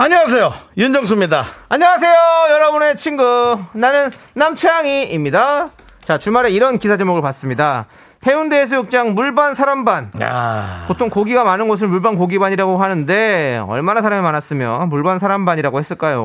안녕하세요. 윤정수입니다. 안녕하세요, 여러분의 친구. 나는 남창희입니다. 자, 주말에 이런 기사 제목을 봤습니다. 해운대 해수욕장 물반 사람반. 야 보통 고기가 많은 곳을 물반 고기반이라고 하는데 얼마나 사람이 많았으면 물반 사람반이라고 했을까요?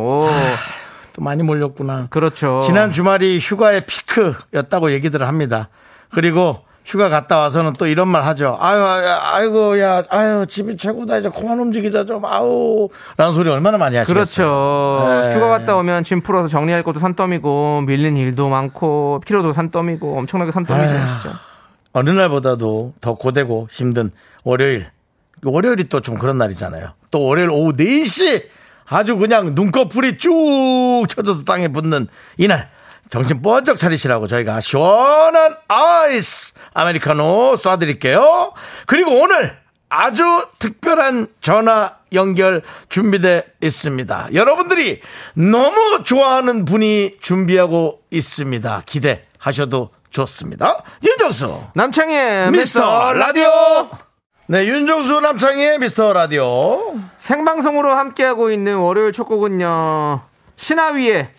또 많이 몰렸구나. 그렇죠. 지난 주말이 휴가의 피크였다고 얘기들을 합니다. 그리고 휴가 갔다 와서는 또 이런 말 하죠. 아유, 아유, 아이고, 야, 아유, 집이 최고다. 이제 그만 움직이자 좀, 아우. 라는 소리 얼마나 많이 하시겠어요. 그렇죠. 네. 휴가 갔다 오면 짐 풀어서 정리할 것도 산더미고 밀린 일도 많고 피로도 산더미고 엄청나게 산더미죠, 진짜. 어느 날보다도 더 고되고 힘든 월요일. 월요일이 또 좀 그런 날이잖아요. 또 월요일 오후 4시 아주 그냥 눈꺼풀이 쭉 쳐져서 땅에 붙는 이날. 정신 번쩍 차리시라고 저희가 시원한 아이스 아메리카노 쏴드릴게요. 그리고 오늘 아주 특별한 전화 연결 준비되어 있습니다. 여러분들이 너무 좋아하는 분이 준비하고 있습니다. 기대하셔도 좋습니다. 윤정수 남창희의 미스터 라디오. 네, 윤정수 남창희의 미스터 라디오. 생방송으로 함께하고 있는 월요일 첫 곡은요. 신하위의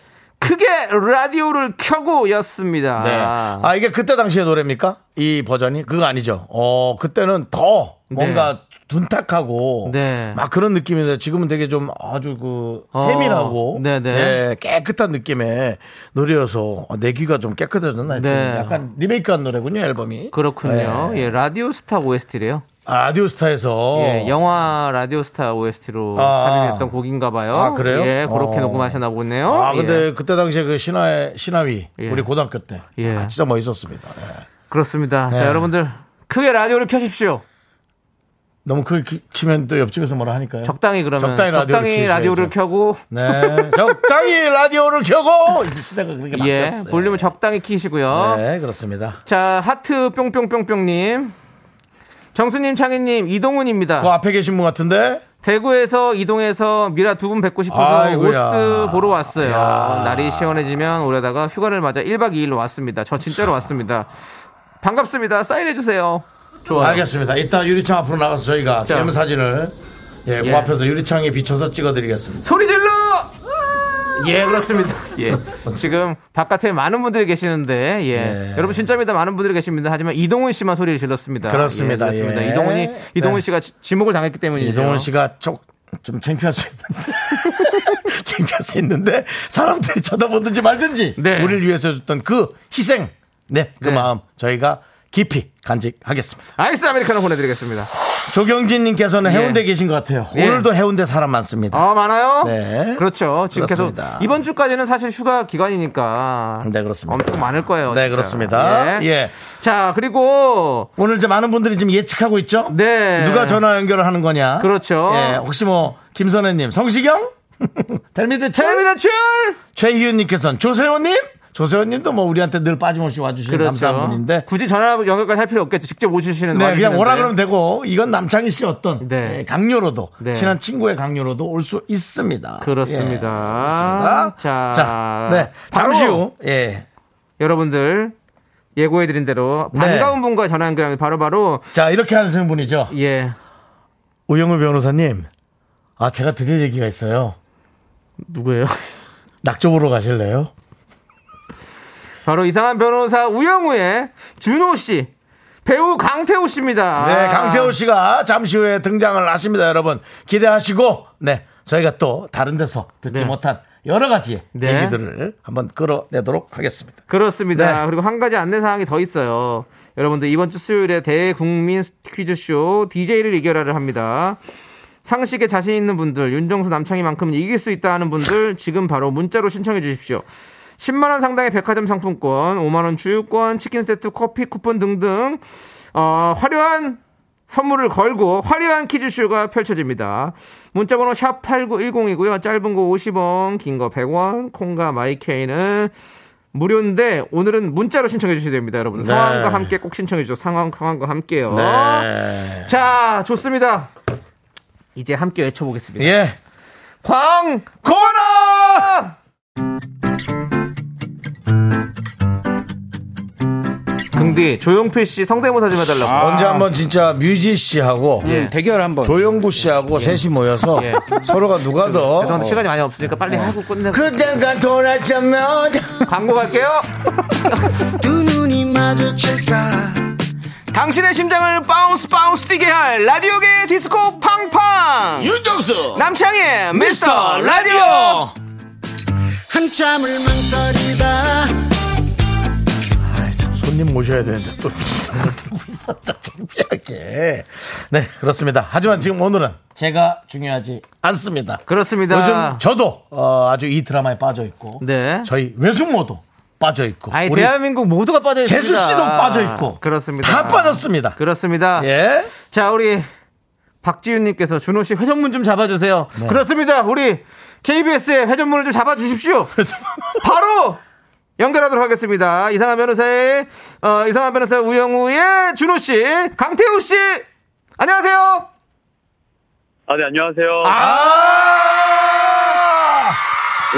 크게 라디오를 켜고 였습니다. 네. 아, 이게 그때 당시의 노래입니까? 이 버전이? 그거 아니죠. 어, 그때는 더 뭔가 둔탁하고 네. 막 그런 느낌인데 지금은 되게 좀 아주 그 어, 세밀하고 네네. 예, 깨끗한 느낌의 노래여서 내 귀가 좀 깨끗해졌나 했더니 네. 약간 리메이크한 노래군요, 앨범이. 그렇군요. 네. 예, 라디오 스타 OST래요. 아, 라디오스타에서 예, 영화 라디오 스타 OST로 아. 삽입했던 곡인가 봐요. 아, 그래요? 예, 그렇게 어. 녹음하셨나 보네요. 아, 근데 예. 그때 당시에 그 시나위, 시나위, 예. 우리 고등학교 때. 예. 아, 진짜 멋있었습니다. 예. 그렇습니다. 네. 자, 여러분들 크게 라디오를 켜십시오. 너무 크게 키- 키면 또 옆집에서 뭐라 하니까요. 적당히 그러면 적당히 라디오를. 라디오를 켜고 네. 적당히 라디오를 켜고 이제 시대가 그렇게 예, 바뀌었어요. 볼륨을 적당히 키시고요. 네, 그렇습니다. 자, 하트 뿅뿅뿅뿅 님. 정수님, 창희님, 이동훈입니다. 그 앞에 계신 분 같은데? 대구에서 이동해서 미라 두 분 뵙고 싶어서 아이고야. 오스 보러 왔어요. 야. 날이 시원해지면 올해다가 휴가를 맞아 1박 2일로 왔습니다. 저 진짜로 왔습니다. 반갑습니다. 사인해주세요. 좋아요. 알겠습니다. 이따 유리창 앞으로 나가서 저희가 자. 게임 사진을 예, 그 예. 앞에서 유리창에 비춰서 찍어드리겠습니다. 소리 질러! 예, 그렇습니다. 예. 지금 바깥에 많은 분들이 계시는데, 예. 예. 여러분 진짜입니다. 많은 분들이 계십니다. 하지만 이동훈 씨만 소리를 질렀습니다. 그렇습니다. 예, 그렇습니다. 예. 이동훈이, 이동훈 네. 씨가 지- 지목을 당했기 때문이죠. 이동훈 씨가 좀, 좀 창피할 수 있는데. 창피할 수 있는데, 사람들이 쳐다보든지 말든지, 네. 우리를 위해서 해줬던 그 희생, 네, 그 네. 마음 저희가 깊이 간직하겠습니다. 아이스 아메리카노 보내드리겠습니다. 조경진님께서는 예. 해운대 계신 것 같아요. 예. 오늘도 해운대 사람 많습니다. 아, 많아요? 네. 그렇죠. 지금 그렇습니다. 계속 이번 주까지는 사실 휴가 기간이니까 네, 그렇습니다. 엄청 많을 거예요. 네, 진짜. 그렇습니다. 예. 자, 그리고 오늘 이제 많은 분들이 지금 예측하고 있죠? 네. 누가 전화 연결을 하는 거냐? 그렇죠. 예, 혹시 뭐, 김선혜님, 성시경? 텔미드 텔미다 출! 최희윤님께서는 조세호님? 조세호님도 뭐 우리한테 늘 빠짐없이 와주시는 그렇죠. 감사한 분인데. 굳이 전화 연결까지 할 필요 없겠죠. 직접 오시시는 네, 그냥. 오라 그러면 되고, 이건 남창희 씨 어떤 네. 예, 강요로도, 네. 친한 친구의 강요로도 올 수 있습니다. 그렇습니다. 예. 자, 자, 네. 잠시 후, 예. 여러분들 예고해드린 대로 네. 반가운 분과 전화 연결하면 바로바로 자, 이렇게 하시는 분이죠. 예 우영우 변호사님. 아, 제가 드릴 얘기가 있어요. 누구예요? 낙조 보러 가실래요? 바로 이상한 변호사 우영우의 준호 씨 배우 강태호 씨입니다. 네, 강태호 씨가 잠시 후에 등장을 하십니다, 여러분. 기대하시고, 네, 저희가 또 다른 데서 듣지 네. 못한 여러 가지 네. 얘기들을 한번 끌어내도록 하겠습니다. 그렇습니다. 네. 그리고 한 가지 안내 사항이 더 있어요. 여러분들 이번 주 수요일에 대국민 퀴즈쇼 DJ를 이겨라를 합니다. 상식에 자신 있는 분들, 윤정수 남창희만큼 이길 수 있다 하는 분들 지금 바로 문자로 신청해 주십시오. 10만 원 상당의 백화점 상품권, 5만 원 주유권, 치킨 세트, 커피 쿠폰 등등 어, 화려한 선물을 걸고 화려한 퀴즈쇼가 펼쳐집니다. 문자번호 샵 8910이고요. 짧은 거 50원, 긴 거 100원, 콩과 마이케이는 무료인데 오늘은 문자로 신청해 주셔야 됩니다, 여러분. 네. 상황과 함께 꼭 신청해 주세요. 상황, 상황과 함께요. 네. 자, 좋습니다. 이제 함께 외쳐보겠습니다. 예. 광 고나 긍디 조용필 씨 성대모사 좀 해달라고. 언제 한번 진짜 뮤지 씨하고 예. 대결 한번. 조영구 씨하고 셋이 모여서 예. 서로가 누가 더 죄송한데 시간이 많이 없으니까 빨리 하고 끝내. 그때가 돌아서면 광고 갈게요. 두 눈이 마주칠까 당신의 심장을 bounce bounce 뛰게 할 라디오계 디스코 팡팡. 윤정수 남창희 미스터 라디오. 한참을 망설이다 손님 모셔야 되는데 또 이상을 들고 있었다 창피하게 네 그렇습니다 하지만 지금 오늘은 제가 중요하지 않습니다 그렇습니다. 요즘 저도 어, 아주 이 드라마에 빠져 있고 네. 저희 외숙모도 빠져 있고 아니 우리 대한민국 모두가 빠져 있습니다. 재수 씨도 빠져 있고 그렇습니다. 다 빠졌습니다 그렇습니다. 예 자, 우리 박지윤님께서 준호 씨 회전문 좀 잡아주세요. 네. 그렇습니다. 우리 KBS의 회전문을 좀 잡아주십시오. 바로 연결하도록 하겠습니다. 이상한 변호사의 어, 이상한 변호사 우영우의 준호 씨, 강태우 씨, 안녕하세요. 아, 네, 안녕하세요. 아!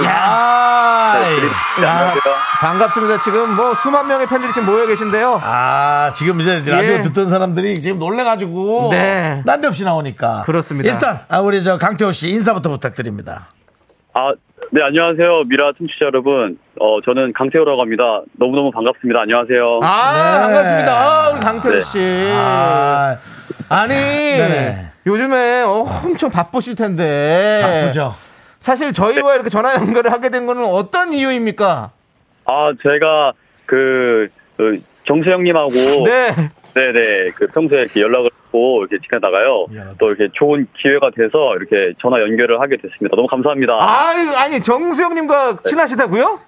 야! 네, 드림- 네, 야! 안녕하세요. 반갑습니다. 지금 뭐 수만 명의 팬들이 지금 모여 계신데요. 아, 지금 이제 라디오 예. 듣던 사람들이 지금 놀래가지고. 네. 난데없이 나오니까. 그렇습니다. 일단, 아, 우리 저 강태호 씨 인사부터 부탁드립니다. 아, 네, 안녕하세요. 미라 청취자 여러분. 어, 저는 강태호라고 합니다. 너무너무 반갑습니다. 안녕하세요. 아, 네. 반갑습니다. 아, 우리 강태우 네. 씨. 아, 아니, 네네. 요즘에 어, 엄청 바쁘실 텐데. 바쁘죠. 사실 저희와 이렇게 전화 연결을 하게 된 거는 어떤 이유입니까? 아, 제가 그, 그 정수영님하고. 네. 네네. 그 평소에 이렇게 연락을 하고 이렇게 지내다가요. 미안하다. 또 이렇게 좋은 기회가 돼서 이렇게 전화 연결을 하게 됐습니다. 너무 감사합니다. 아니, 아니, 정수영님과 친하시다고요?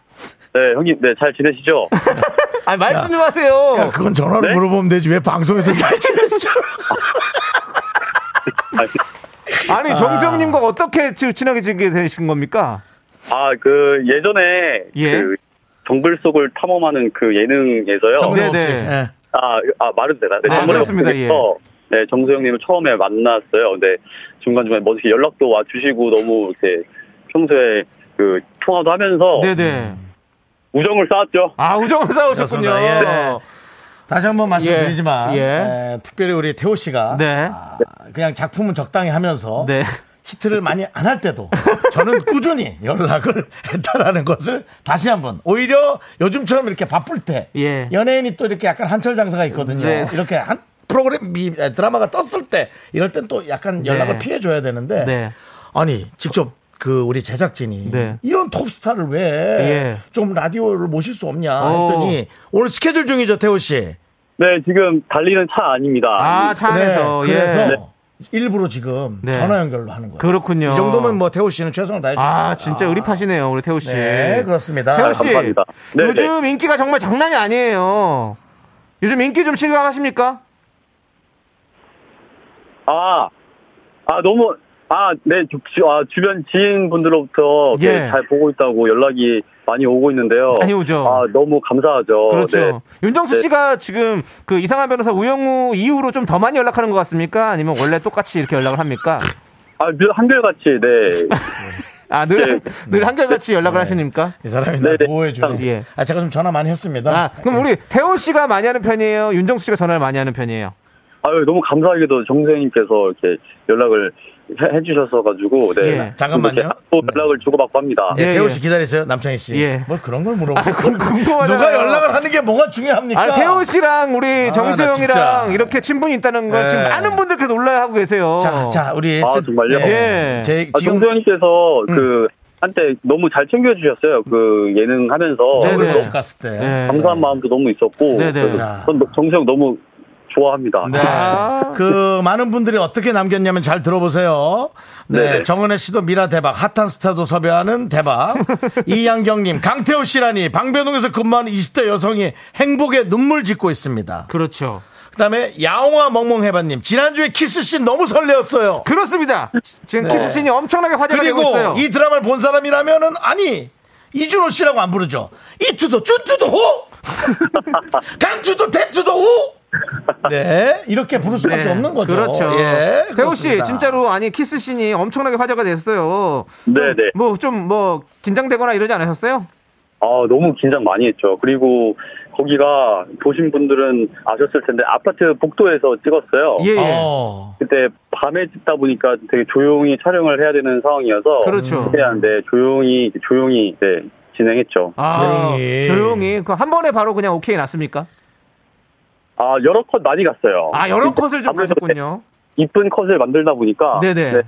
네, 형님, 네, 잘 지내시죠? 아니, 말씀 좀 하세요. 야, 그건 전화로 네? 물어보면 되지. 왜 방송에서 잘 지내죠? 아니, 정수영님과 어떻게 지- 친하게 지게 되신 겁니까? 아, 그 예전에 예. 그 정글 속을 탐험하는 그 예능에서요. 네네. 없지. 예. 아, 아 말해도 되나? 네, 아, 그렇습니다. 속에서 네, 정수영님을 처음에 만났어요. 근데 중간중간에 뭐 이렇게 연락도 와주시고 너무 이렇게 평소에 그 통화도 하면서 네네. 우정을 쌓았죠. 아, 우정을 쌓으셨군요. 예. 다시 한번 말씀드리지만 예. 에, 특별히 우리 태호 씨가 네. 아, 그냥 작품은 적당히 하면서 네. 히트를 많이 안 할 때도 저는 꾸준히 연락을 했다라는 것을 다시 한번 오히려 요즘처럼 이렇게 바쁠 때 예. 연예인이 또 이렇게 약간 한철 장사가 있거든요. 네. 이렇게 한 프로그램 이 드라마가 떴을 때 이럴 땐 또 약간 연락을 네. 피해 줘야 되는데 네. 아니 직접 그 우리 제작진이 네. 이런 톱스타를 왜 예. 좀 라디오를 모실 수 없냐 어. 했더니 오늘 스케줄 중이죠 태호 씨. 네, 지금 달리는 차 아닙니다. 아, 차 안에서. 네, 그래서 예. 일부러 지금 네. 전화 연결로 하는 거예요. 그렇군요. 이 정도면 뭐 태호 씨는 최선을 다해줘. 아, 진짜 의리파시네요, 우리 태우 씨. 네, 그렇습니다. 태우 씨, 감사합니다. 네, 요즘 인기가 정말 장난이 아니에요. 요즘 인기 좀 실감하십니까? 아, 아 너무 아, 네, 주, 주- 아, 주변 지인분들로부터 예. 잘 보고 있다고 연락이 많이 오고 있는데요. 많이 오죠. 아, 너무 감사하죠. 그렇죠. 네. 윤정수 네. 씨가 지금 그 이상한 변호사 우영우 이후로 좀 더 많이 연락하는 것 같습니까? 아니면 원래 똑같이 이렇게 연락을 합니까? 아, 늘 한결같이, 네. 아, 늘, 네. 늘 한결같이 연락을 하십니까? 이 사람이 네, 나 네. 보호해주네. 예. 아, 제가 좀 전화 많이 했습니다. 아, 그럼 우리 태호 씨가 많이 하는 편이에요? 윤정수 씨가 전화를 많이 하는 편이에요? 아유, 너무 감사하게도 정수영님께서 이렇게 연락을 해, 해주셔서 가지고, 네. 예. 잠깐만요. 또 연락을 주고받고 합니다. 예, 예, 태호 예. 씨 기다리세요, 남창희 씨. 예. 뭐 그런 걸 물어보고. 아, 그럼 궁금하잖아요. 누가 연락을 하는 게 뭐가 중요합니까? 아, 태호 씨랑 우리 아, 나 정수영이랑 진짜. 이렇게 친분이 있다는 건 예. 지금 많은 분들께서 놀라하고 계세요. 자, 자, 우리. 아, 쓰- 정말요? 예. 제, 아, 지금. 정수영님께서 그, 한때 너무 잘 챙겨주셨어요. 그 예능 하면서. 네네. 갔을 때. 예. 감사한 마음도 너무 있었고. 네네. 그래서 자. 전 정수영 너무 좋아합니다. 네. 아. 그 많은 분들이 어떻게 남겼냐면 잘 들어보세요. 네. 네. 정은혜 씨도 미라 대박, 핫한 스타도 섭외하는 대박. 이양경님, 강태호 씨라니 방배동에서 근무하는 20대 여성이 행복에 눈물 짓고 있습니다. 그렇죠. 그다음에 야옹아 멍멍해바님, 지난주에 키스씬 너무 설레었어요. 그렇습니다. 지금 키스씬이 엄청나게 화제가 되고 그리고 있어요. 이 드라마를 본 사람이라면은 아니 이준호 씨라고 안 부르죠. 이투도 준투도 호, 강투도 대투도 호. 네 이렇게 부를 수밖에 네, 없는 거죠. 그렇죠. 예, 태호 씨. 진짜로 아니 키스 씬이 엄청나게 화제가 됐어요. 네 네. 뭐좀뭐 긴장되거나 이러지 않으셨어요? 아, 너무 긴장 많이 했죠. 그리고 거기가 보신 분들은 아셨을 텐데 아파트 복도에서 찍었어요. 예, 예. 어. 그때 밤에 찍다 보니까 되게 조용히 촬영을 해야 되는 상황이어서 그렇죠. 해야 하는데 조용히 조용히 네, 진행했죠. 아, 조용히. 조용히. 그 한 번에 바로 그냥 오케이 났습니까? 아 여러 컷 많이 갔어요. 아, 여러 컷을 좀 보셨군요. 이쁜 컷을 만들다 보니까 네네. 네.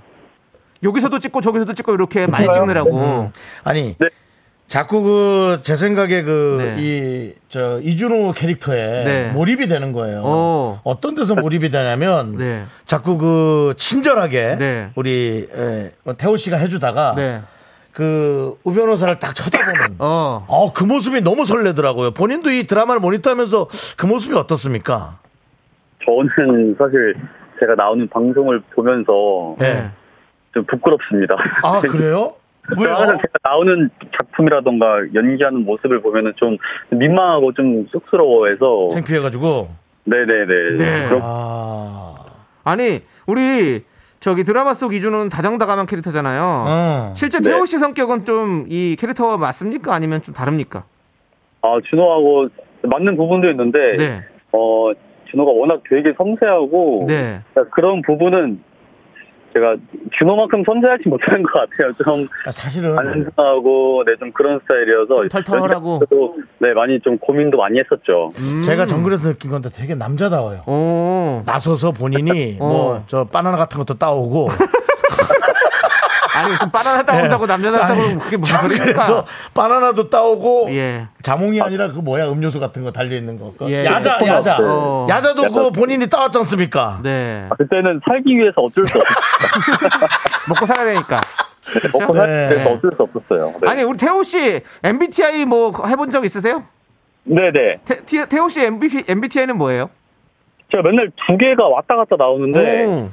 여기서도 찍고 저기서도 찍고 이렇게 많이 찍느라고. 아니 네. 자꾸 그 제 생각에 그 네. 이저 이준호 캐릭터에 네. 몰입이 되는 거예요. 어. 어떤 데서 몰입이 되냐면 네. 자꾸 그 친절하게 네. 우리 에, 태호 씨가 해주다가 네. 그 우변호사를 딱 쳐다보는 어. 어, 그 모습이 너무 설레더라고요. 본인도 이 드라마를 모니터하면서 그 모습이 어떻습니까? 저는 사실 제가 나오는 방송을 보면서 네. 좀 부끄럽습니다. 아, 그래요? 왜요? 항상 제가 나오는 작품이라던가 연기하는 모습을 보면은 좀 민망하고 좀 쑥스러워해서 창피해가지고. 네네네. 네. 아. 아니, 우리 저기 드라마 속 이준호는 다정다감한 캐릭터잖아요. 어. 실제 네. 태호 씨 성격은 좀 이 캐릭터와 맞습니까? 아니면 좀 다릅니까? 아 준호하고 맞는 부분도 있는데 네. 어 준호가 워낙 되게 섬세하고 네. 그런 부분은 제가 준호만큼 섬세하지 못하는 것 같아요. 좀 아, 사실은. 안순하고 네 좀 그런 스타일이어서 좀 털털하고. 네 많이 좀 고민도 많이 했었죠. 음. 제가 정글에서 느낀 건데 되게 남자다워요. 오. 나서서 본인이 어. 뭐저 바나나 같은 것도 따오고 아니, 무슨 바나나 따온다고 남자 따온다고 아니, 그게 무슨 그래서 소리입니까? 바나나도 따오고 예. 자몽이 아니라 그 뭐야 음료수 같은 거 달려 있는 거. 그 예. 야자 네. 야자. 어. 야자도 그 본인이 따왔지 않습니까? 네. 아, 그때는 살기 위해서 어쩔 수 없었어요. 먹고 살아야 되니까. 먹고 살기 네. 위해서 어쩔 수 없었어요. 네. 아니, 우리 태호 씨 MBTI 뭐 해본 적 있으세요? 네네. 태, 티- 태호 씨 MBT, MBTI는 뭐예요? 제가 맨날 두 개가 왔다 갔다 나오는데 오.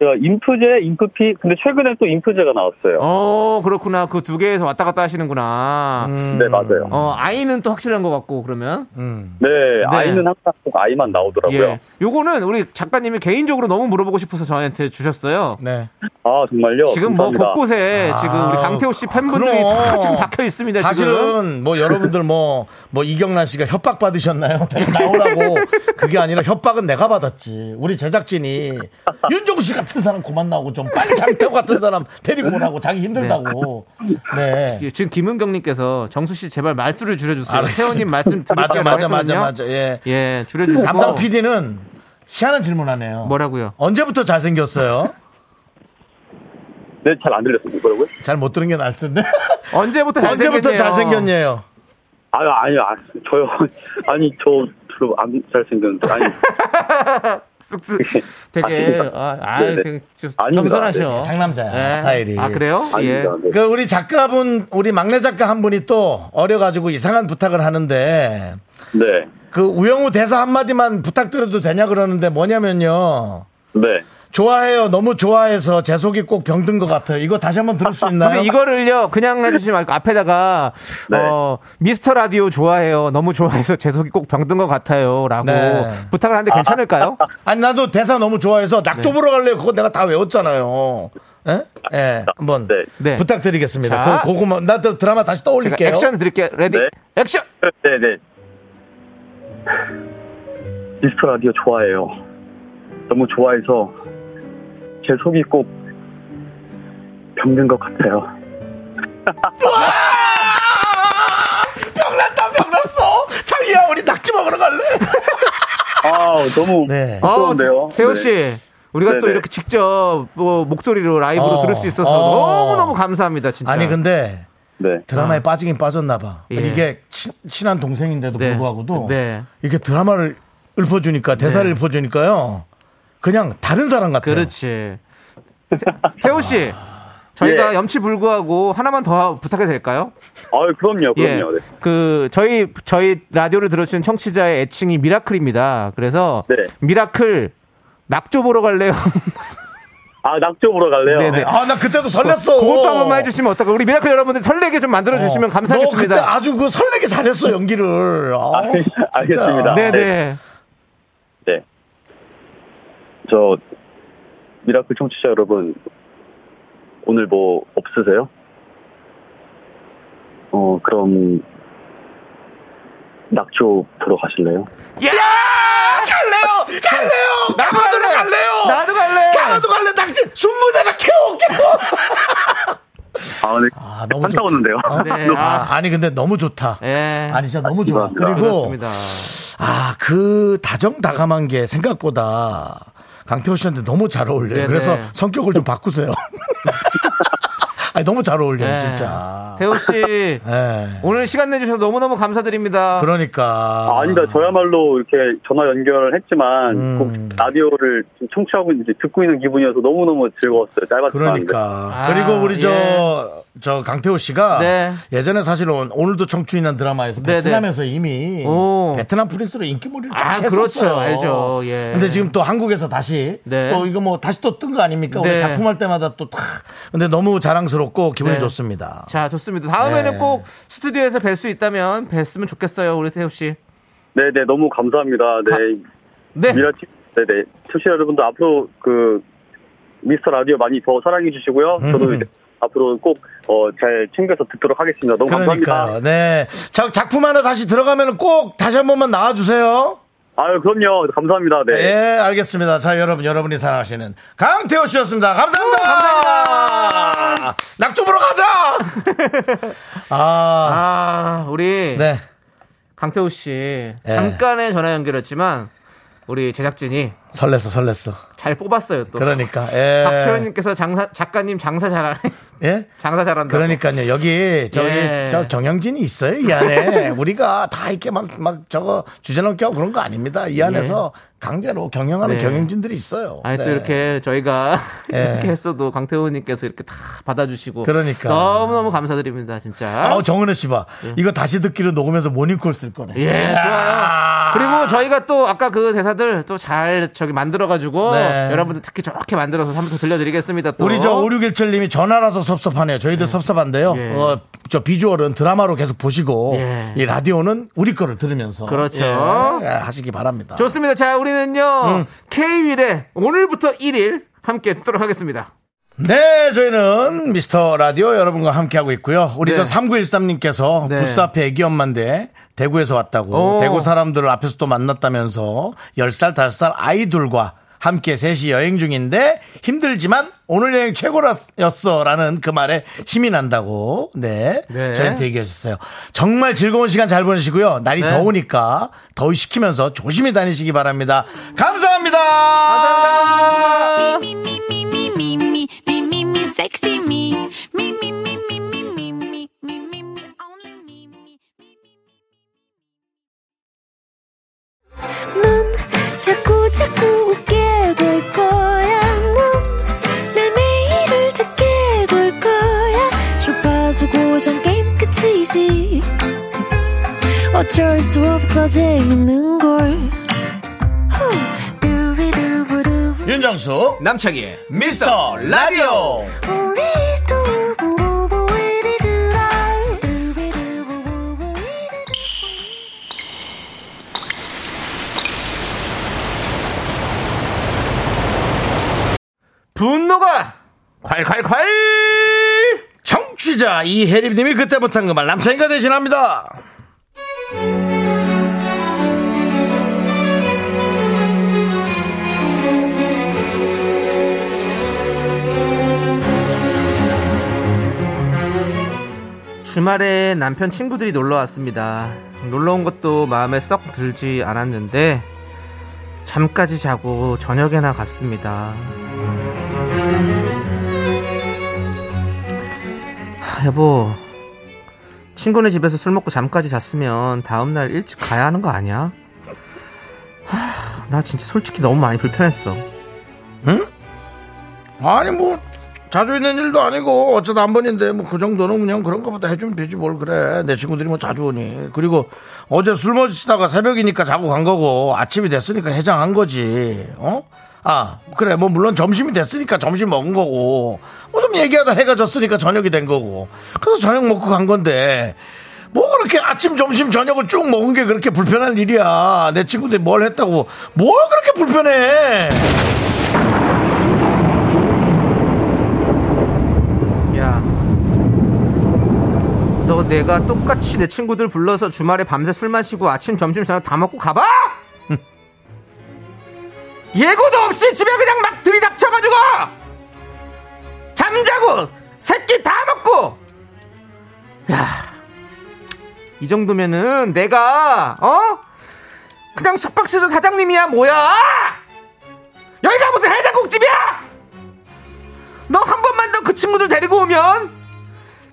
인프제, 인프피 근데 최근에 또 인프제가 나왔어요. 어, 그렇구나. 그 두 개에서 왔다 갔다 하시는구나. 음. 네 맞아요. 어, 아이는 또 확실한 것 같고, 그러면. 음. 네, 아이는 항상 꼭 아이만 나오더라고요. 예. 요거는 우리 작가님이 개인적으로 너무 물어보고 싶어서 저한테 주셨어요. 네. 아 정말요? 지금 뭐 감사합니다. 곳곳에 지금 우리 강태호 씨 팬분들이 그럼. 다 지금 박혀 있습니다. 지금. 사실은 뭐 여러분들 뭐 뭐 이경란 씨가 협박 받으셨나요? 나오라고 그게 아니라 협박은 내가 받았지. 우리 제작진이 윤정수 같은 사람 그만 나오고 좀 빨리 강태호 같은 사람 데리고 오라고 자기 힘들다고. 네. 예, 지금 김은경님께서 정수 씨 제발 말수를 줄여주세요. 알았습니다. 태호님 말씀 맞아 드릴게요. 맞아 맞아 했거든요. 맞아. 예. 예, 줄여주시고. 담당 PD는 희한한 질문하네요. 뭐라고요? 언제부터 잘생겼어요? 네, 잘 안 들렸습니다. 뭐라고요? 잘 못 들은 게 나을 텐데. 언제부터 잘생겼냐? 언제부터 잘생겼냐요? 아유, 아니요, 아, 저요. 아니, 저 별로 안 잘생겼는데. 아니, 쑥쑥 되게 아, 아 네네. 되게 좀. 겸손하셔. 네, 상남자야, 예. 스타일이. 아 그래요? 예. 아닙니다. 네. 그 우리 작가분, 우리 막내 작가 한 분이 또 어려가지고 이상한 부탁을 하는데 네, 그 우영우 대사 한 마디만 부탁드려도 되냐 그러는데 뭐냐면요. 네. 좋아해요. 너무 좋아해서 제 속이 꼭 병든 것 같아요. 이거 다시 한번 들을 수 있나요? 이거를요 그냥 해주지 말고 앞에다가 네. 어 미스터 라디오 좋아해요. 너무 좋아해서 제 속이 꼭 병든 것 같아요.라고 네. 부탁을 하는데 괜찮을까요? 아니 나도 대사 너무 좋아해서 낙조 보러 갈래요. 그거 내가 다 외웠잖아요. 예? 예. 한번 네. 네. 부탁드리겠습니다. 자. 그, 그거만 나도 드라마 다시 떠올릴게요. 액션 드릴게요. Ready 네. 액션. 네, 네. 미스터 라디오 좋아해요. 너무 좋아해서 제 속이 꼭 병든 것 같아요. 병났다 병났어. 자기야 우리 낙지 먹으러 갈래? 아, 너무 네. 부끄러운데요. 태호 네. 씨. 우리가 또 네네. 이렇게 직접 뭐 목소리로 라이브로 어. 들을 수 있어서 어. 너무너무 감사합니다, 진짜. 아니 근데 네. 드라마에 빠지긴 빠졌나 봐. 예. 이게 친, 친한 동생인데도 네. 불구하고도 네. 이렇게 드라마를 읊어주니까 대사를 네. 읊어주니까요. 그냥 다른 사람 같아요. 그렇지. 태- 태호 씨, 저희가 예. 염치 불구하고 하나만 더 부탁해도 될까요? 아, 그럼요, 그럼요. 네. 그 저희 저희 라디오를 들으시는 청취자의 애칭이 Miracle입니다. 그래서 네. Miracle 낙조 보러 갈래요? 아, 낙조 보러 갈래요? 네네. 아, 나 그때도 설렜어. 그것도 한 번만 해주시면 어떨까? 우리 Miracle 여러분들 설레게 좀 만들어 주시면 너 그때 감사하겠습니다. 아주 그 설레게 잘했어, 연기를. 아, 진짜. 알겠습니다. 네네. 네. 저, Miracle 청취자 여러분, 오늘 뭐 없으세요? 어, 그럼, 낙조 보러 가실래요? 야! 갈래요! 갈래요! 나도 갈래! 갈래요! 나도 갈래! 강화도 갈래! 당신 순무대가 캐올게요! 아, 근데, 아, 너무 좋다. 오는데요. 어? 네. 아, 아니, 근데 너무 좋다. 예. 아니, 진짜 너무 좋아. 그리고, 그렇습니다. 아, 그 다정다감한 게 생각보다 강태호 씨한테 너무 잘 어울려요. 네네. 그래서 성격을 좀 바꾸세요. 아니, 너무 잘 어울려요, 예. 진짜. 태호 씨, 예. 오늘 시간 내주셔서 너무너무 감사드립니다. 그러니까. 아, 아니다. 저야말로 이렇게 전화 연결을 했지만, 음. 꼭 라디오를 좀 청취하고 이제 듣고 있는 기분이어서 너무너무 즐거웠어요. 짧았지만. 그러니까. 아, 그리고 우리 저, 예. 저 강태호 씨가 네. 예전에 사실은 오늘도 청춘이라는 드라마에서 네, 베트남에서 이미 오. 베트남 프린스로 인기몰이를 쫙 아, 했었어요. 그렇죠. 알죠. 예. 근데 지금 또 한국에서 다시 네. 또 이거 뭐 다시 또 뜬 거 아닙니까? 네. 우리 작품 할 때마다 또 다. 근데 너무 자랑스 럽고 기분이 네. 좋습니다. 자, 좋습니다. 다음에는 네. 꼭 스튜디오에서 뵐 수 있다면 뵀으면 좋겠어요, 우리 태호 씨. 네 네, 너무 감사합니다. 네. 네. 미라, 티- 네네. 청취자 여러분도 앞으로 그, 미스터 라디오 많이 더 사랑해 주시고요. 저도 이제 앞으로 꼭, 어, 잘 챙겨서 듣도록 하겠습니다. 너무 그러니까 감사합니다. 네. 자, 작품 하나 다시 들어가면 꼭 다시 한 번만 나와 주세요. 아유, 그럼요. 감사합니다. 네. 예, 알겠습니다. 자, 여러분, 여러분이 사랑하시는 강태호 씨였습니다. 감사합니다. 감사합니다. 낙조 보러 가자! 아, 아, 우리 네. 강태호 씨 잠깐의 전화 연결했지만 우리 제작진이 설렜어, 설렜어. 잘 뽑았어요 또. 그러니까, 예. 박초연님께서 장사 작가님 장사 잘하네. 예? 장사 잘한다. 그러니까요. 여기 저기 예. 저 경영진이 있어요. 이 안에 우리가 다 이렇게 막 막 저거 주제 넘게 하고 그런 거 아닙니다. 이 안에서 강제로 경영하는 네. 경영진들이 있어요. 아니 네. 또 이렇게 저희가 예. 이렇게 했어도 강태호님께서 이렇게 다 받아주시고 그러니까. 너무 너무 감사드립니다 진짜. 아우 정은혜 씨 봐. 이거 다시 듣기로 녹음해서 모닝콜 쓸 거네. 예, 좋아요. 그리고 저희가 또 아까 그 대사들 또 잘 저기 만들어가지고 네. 여러분들 특히 좋게 만들어서 한번 더 들려드리겠습니다. 또. 우리 저 5617님이 전화라서 섭섭하네요. 저희들 섭섭한데요. 예. 어, 저 비주얼은 드라마로 계속 보시고 예. 이 라디오는 우리 거를 들으면서 그렇죠. 예, 하시기 바랍니다. 좋습니다. 자, 우리는요 음. K-윌의 오늘부터 1일 함께 듣도록 하겠습니다. 네, 저희는 미스터 라디오 여러분과 함께하고 있고요. 우리 네. 저 3913님께서 네. 부스 앞에 애기 엄마인데 대구에서 왔다고 오. 대구 사람들을 앞에서 또 만났다면서 10살, 5살 아이들과 함께 셋이 여행 중인데 힘들지만 오늘 여행 최고였어 라는 그 말에 힘이 난다고 네, 네. 저희한테 얘기하셨어요. 정말 즐거운 시간 잘 보내시고요. 날이 네. 더우니까 더위 식히면서 조심히 다니시기 바랍니다. 감사합니다. 감사합니다. me, me, 어쩔 수 없어 재밌는 걸. 윤정수 남창희의 미스터 라디오. 분노가 콸콸콸! 청취자 이혜림님이 그때 못한 그 말 남창이가 대신합니다. 주말에 남편 친구들이 놀러 왔습니다. 놀러 온 것도 마음에 썩 들지 않았는데 잠까지 자고 저녁에나 갔습니다. 하, 여보, 친구네 집에서 술 먹고 잠까지 잤으면 다음날 일찍 가야 하는 거 아니야? 하, 나 진짜 솔직히 너무 많이 불편했어. 아니 뭐 자주 있는 일도 아니고 어쩌다 한 번인데 뭐 그 정도는 그냥 그런 것보다 해주면 되지 뭘 그래. 내 친구들이 뭐 자주 오니. 그리고 어제 술 마시다가 새벽이니까 자고 간 거고 아침이 됐으니까 해장한 거지. 어? 아 그래. 뭐 물론 점심이 됐으니까 점심 먹은 거고. 뭐 좀 얘기하다 해가 졌으니까 저녁이 된 거고. 그래서 저녁 먹고 간 건데 뭐 그렇게 아침 점심 저녁을 쭉 먹은 게 그렇게 불편한 일이야. 내 친구들이 뭘 했다고. 뭘 그렇게 불편해 야, 너 내가 똑같이 내 친구들 불러서 주말에 밤새 술 마시고 아침, 점심, 저녁 다 먹고 가봐? 예고도 없이 집에 그냥 막 들이닥쳐가지고 잠자고 새끼 다 먹고 야, 이 정도면은 내가 어 그냥 숙박시설 사장님이야 뭐야? 여기가 무슨 해장국집이야? 너 한 번만 더 그 친구들 데리고 오면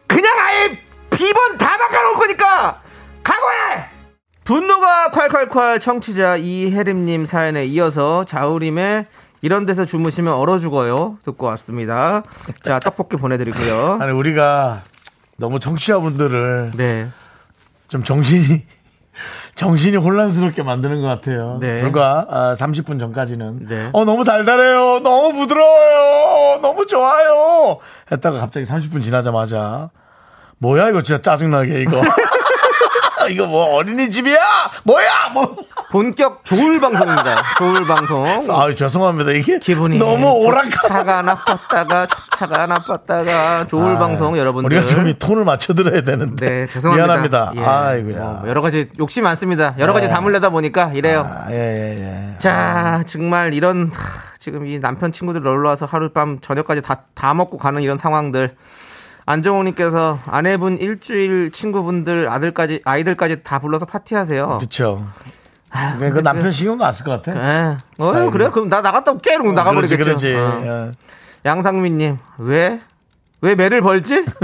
그냥 아예 비번 다 바꿔놓을 거니까 각오해! 분노가 콸콸콸 청취자 이혜림님 사연에 이어서 자우림의 이런 데서 주무시면 얼어 죽어요 듣고 왔습니다. 자 떡볶이 보내드리고요. 아니 우리가 너무 청취자분들을 네, 좀 정신이 정신이 혼란스럽게 만드는 것 같아요. 네. 불과 아, 30분 전까지는 네. 어 너무 달달해요, 너무 부드러워요, 너무 좋아요. 했다가 갑자기 30분 지나자마자 뭐야 이거 진짜 짜증나게 이거. 이거 뭐 어린이집이야? 뭐야? 뭐. 본격 조울 방송입니다. 조울 방송. 아 죄송합니다. 이게 기분이 너무 오락가. 좋다가 나빴다가 좋다가 나빴다가 조울 방송 여러분들 우리가 좀 이 톤을 맞춰 드려야 되는데. 네 죄송합니다. 미안합니다. 예. 아이고야. 뭐 여러 가지 욕심 많습니다. 여러 가지 네. 담으려다 보니까 이래요. 아, 예, 예, 예. 자 정말 이런 하, 지금 이 남편 친구들 놀러 와서 하룻밤 저녁까지 다, 다 먹고 가는 이런 상황들. 안정호님께서 아내분 일주일 친구분들 아들까지 아이들까지 다 불러서 파티하세요. 그렇죠. 아유, 그 남편 신경도 안 쓸 것 같아. 예. 어. 그래? 그럼 나 나갔다 올게. 이러고 그렇지, 나가버리겠죠. 그렇지. 어. 예. 양상민님, 왜? 왜 매를 벌지?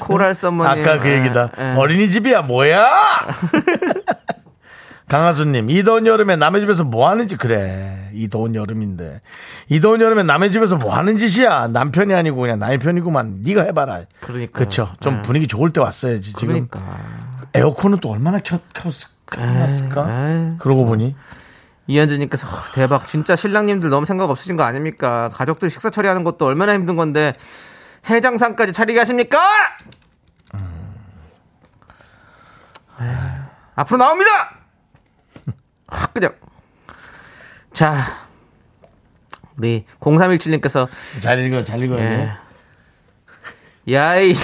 코랄 썸머님. 아까 그 얘기다. 예, 예. 어린이집이야, 뭐야? 강하수님, 이 더운 여름에 남의 집에서 뭐 하는지 그래. 이 더운 여름인데. 이 더운 여름에 남의 집에서 뭐 하는 짓이야. 남편이 아니고 그냥 나의 편이구만. 네가 해봐라. 그러니까요. 그렇죠. 좀 예. 분위기 좋을 때 왔어야지. 지금 그러니까. 에어컨은 또 얼마나 켰, 켰을까? 그러고 보니. 이현주님께서 어, 대박. 진짜 신랑님들 너무 생각 없으신 거 아닙니까? 가족들 식사 처리하는 것도 얼마나 힘든 건데 해장상까지 차리게 하십니까? 에이, 앞으로 나옵니다. 확 그냥. 자, 우리 0317님께서 잘 읽어, 잘 읽어야 돼. 예. 야이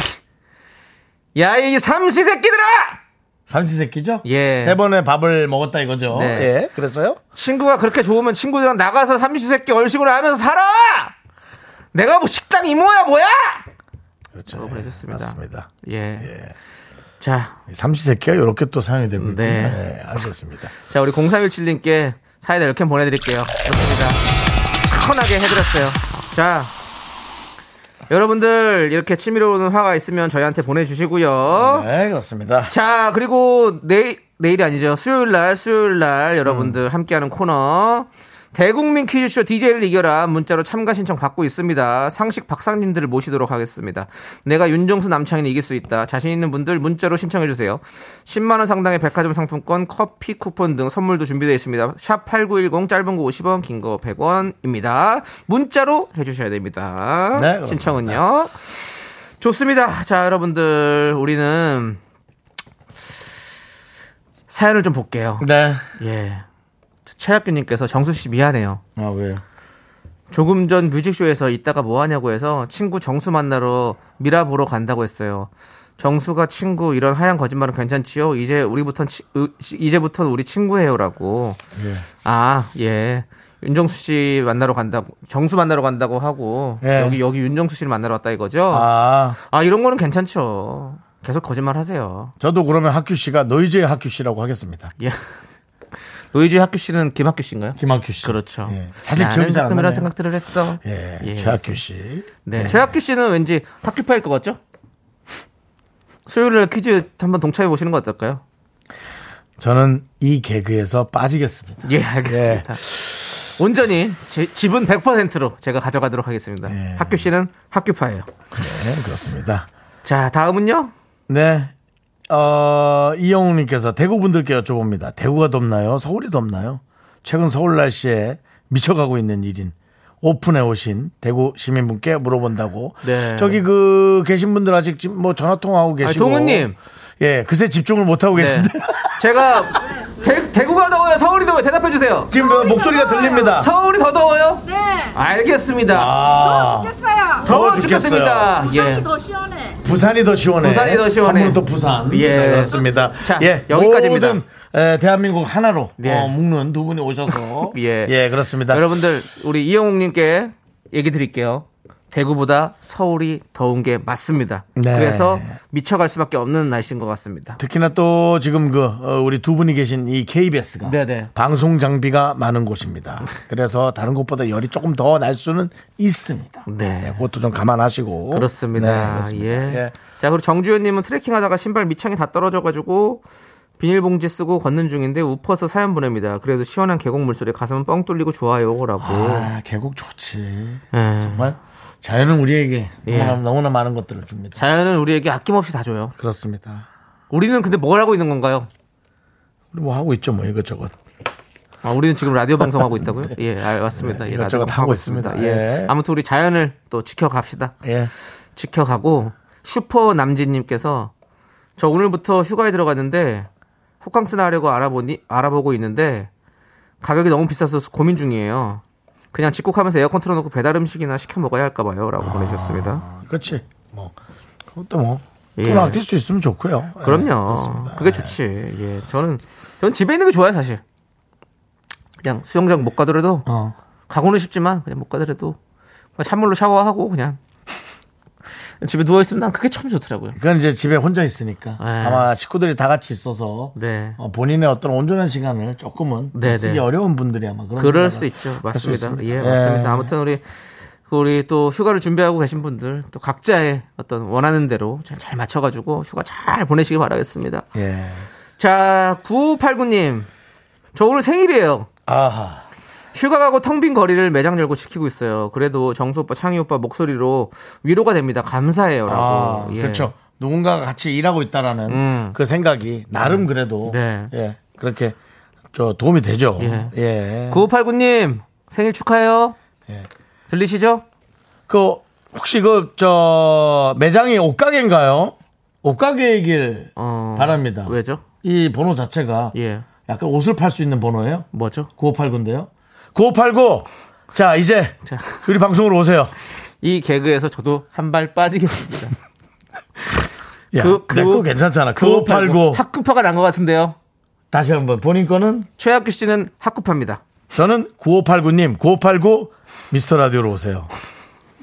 야이 삼시 새끼들아! 삼시세끼죠? 예. 세 번의 밥을 먹었다 이거죠. 네. 예. 그래서요? 친구가 그렇게 좋으면 친구들이랑 나가서 삼시세끼 얼씨구나 하면서 살아! 내가 뭐 식당 이모야 뭐야! 그렇죠. 어, 그러셨습니다. 맞습니다. 예. 자, 삼시세끼가 이렇게 또 사용이 되고 있군요. 네. 네. 알겠습니다. 자 우리 0317님께 사이다 이렇게 보내드릴게요. 좋습니다. 시원하게 해드렸어요. 자, 여러분들 이렇게 치밀어 오는 화가 있으면 저희한테 보내주시고요. 네, 그렇습니다. 자, 그리고 내일, 내일이 아니죠. 수요일 날, 수요일 날 여러분들 함께하는 코너. 대국민 퀴즈쇼 DJ를 이겨라 문자로 참가 신청 받고 있습니다. 상식 박상님들을 모시도록 하겠습니다. 내가 윤정수 남창희를 이길 수 있다. 자신 있는 분들 문자로 신청해 주세요. 10만 원 상당의 백화점 상품권, 커피 쿠폰 등 선물도 준비되어 있습니다. 샵 8910 짧은 거 50원, 긴 거 100원입니다. 문자로 해 주셔야 됩니다. 네. 신청은요. 좋습니다. 자, 여러분들 우리는 사연을 좀 볼게요. 네. 예. 최학규님께서 정수 씨 미안해요. 아, 왜요? 조금 전 뮤직쇼에서 이따가 뭐 하냐고 해서 친구 정수 만나러 미라 보러 간다고 했어요. 정수가 친구 이런 하얀 거짓말은 괜찮지요? 이제 우리부터 이제부터는 우리 친구예요라고. 예. 아 예. 윤정수 씨 만나러 간다고 정수 만나러 간다고 하고 예. 여기 여기 윤정수 씨를 만나러 왔다 이거죠. 아, 아 이런 거는 괜찮죠. 계속 거짓말 하세요. 저도 그러면 학규 씨가 노이즈의 학규 씨라고 하겠습니다. 예. 노이즈 학규 씨는 김학규 씨인가요? 김학규 씨. 그렇죠. 예. 사실 기억이 잘안 나네요. 생각들을 했어. 예, 예, 최학규 씨. 네. 예. 최학규 씨는 왠지 학교파일 것 같죠? 수요일 날 퀴즈 한번 동참해 보시는 거 어떨까요? 저는 이 개그에서 빠지겠습니다. 예, 알겠습니다. 온전히 지, 지분 100%로 제가 가져가도록 하겠습니다. 예. 학교 씨는 학교파예요. 네, 그렇습니다. 자, 다음은요? 네. 어, 이영웅님께서 대구 분들께 여쭤봅니다. 대구가 덥나요? 서울이 덥나요? 최근 서울 날씨에 미쳐가고 있는 일인 오픈해 오신 대구 시민분께 물어본다고. 네. 저기 그 계신 분들 아직 지금 뭐 전화 통화하고 계시고. 동훈님. 예, 그새 집중을 못 하고 네. 계신데 제가 대, 대구가 더워요? 서울이 더워요? 대답해 주세요. 지금 그 목소리가 들립니다. 서울이 더 더워요? 네. 알겠습니다. 아, 더워 더워 죽겠습니다. 예. 부산이 더 시원해. 부산이 더 시원해. 한번또 부산. 예. 네, 그렇습니다. 자, 예, 여기까지입니다. 모든 에, 대한민국 하나로 예. 어, 묶는 두 분이 오셔서 예. 그렇습니다. 여러분들, 우리 이영웅님께 얘기 드릴게요. 대구보다 서울이 더운 게 맞습니다. 네. 그래서 미쳐갈 수밖에 없는 날씨인 것 같습니다. 특히나 또 지금 그 어, 우리 두 분이 계신 이 KBS가 네네. 방송 장비가 많은 곳입니다. 그래서 다른 곳보다 열이 조금 더 날 수는 있습니다. 네. 그것도 좀 감안하시고 그렇습니다. 네, 그렇습니다. 예. 예. 자, 그리고 정주현님은 트레킹 하다가 신발 밑창이 다 떨어져가지고 비닐봉지 쓰고 걷는 중인데 우퍼서 사연 보냅니다. 그래도 시원한 계곡 물소리에 가슴은 뻥 뚫리고 좋아요라고. 아, 계곡 좋지. 예. 정말 자연은 우리에게 예. 너무나, 많은 것들을 줍니다. 자연은 우리에게 아낌없이 다 줘요. 그렇습니다. 우리는 근데 뭘 하고 있는 건가요? 우리 뭐 하고 있죠, 뭐 이것저것. 아, 우리는 지금 라디오 방송하고 있다고요? 예, 알- 맞습니다. 네, 예, 이것저것 라디오 하고 방송하고 있습니다. 예. 예. 아무튼 우리 자연을 또 지켜갑시다. 예. 지켜가고 슈퍼 남진님께서 저 오늘부터 휴가에 들어갔는데 호캉스나 하려고 알아보니 알아보고 있는데 가격이 너무 비싸서 고민 중이에요. 그냥 집콕하면서 에어컨 틀어놓고 배달 음식이나 시켜 먹어야 할까 봐요라고 보내주셨습니다. 아, 그렇지. 뭐 그것도 뭐. 예. 돈 아낄 수 있으면 좋고요. 예, 그럼요. 그렇습니다. 그게 좋지. 예, 저는 저는 집에 있는 게 좋아요 사실. 그냥 수영장 못 가더라도 어. 가고는 싶지만 그냥 못 가더라도 그냥 찬물로 샤워하고 그냥 집에 누워 있으면 난 그게 참 좋더라고요. 그건 이제 집에 혼자 있으니까 네. 아마 식구들이 다 같이 있어서 네. 어, 본인의 어떤 온전한 시간을 조금은 네, 쓰기 네. 어려운 분들이 아마 그런 그럴 수 있죠. 맞습니다. 있습니다. 예, 예. 맞습니다. 아무튼 우리 우리 또 휴가를 준비하고 계신 분들 또 각자의 어떤 원하는 대로 잘, 잘 맞춰가지고 휴가 잘 보내시기 바라겠습니다. 예. 자, 9589님. 저 오늘 생일이에요. 아하. 휴가 가고 텅 빈 거리를 매장 열고 지키고 있어요. 그래도 정수 오빠, 창희 오빠 목소리로 위로가 됩니다. 감사해요. 라고. 아, 예. 그렇죠. 누군가가 같이 일하고 있다라는 음. 그 생각이 나름 그래도 네. 예 그렇게 저 도움이 되죠. 예. 예. 9589님, 생일 축하해요. 예. 들리시죠? 그 혹시 그 저 매장이 옷가게인가요? 옷가게이길 어, 바랍니다. 왜죠? 이 번호 자체가 예. 약간 옷을 팔 수 있는 번호예요? 뭐죠? 9589인데요. 9589. 자, 이제 자. 우리 방송으로 오세요. 이 개그에서 저도 한 발 빠지겠습니다. 야, 그- 내 그- 거 괜찮잖아. 9589. 학급파가 난 것 같은데요. 다시 한번 본인 거는 최학규 씨는 학급파입니다. 저는 9589님, 9589 미스터 라디오로 오세요.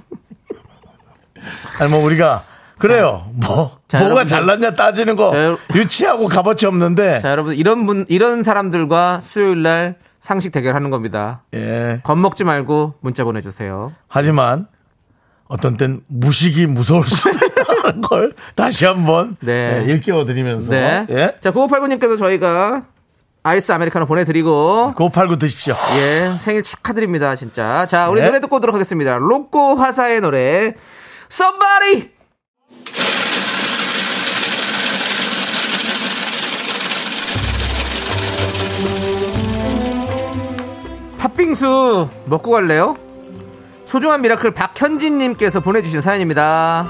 아니 뭐 우리가 그래요. 뭐 자, 뭐가 여러분들. 잘났냐 따지는 거 자, 유치하고 값어치 없는데. 자, 여러분 이런 분 이런 사람들과 수요일 날 상식 대결하는 겁니다. 예. 겁먹지 말고 문자 보내주세요. 하지만 어떤 땐 무식이 무서울 수 있다는 걸 다시 한번 네. 예, 일깨워 드리면서 네. 예. 자, 9589님께서 저희가 아이스 아메리카노 보내드리고 9589 드십시오. 예 생일 축하드립니다 진짜. 자, 우리 네. 노래 듣고 오도록 하겠습니다. 로꼬 화사의 노래 Somebody. 팥빙수 먹고 갈래요? 소중한 Miracle 박현진님께서 보내주신 사연입니다.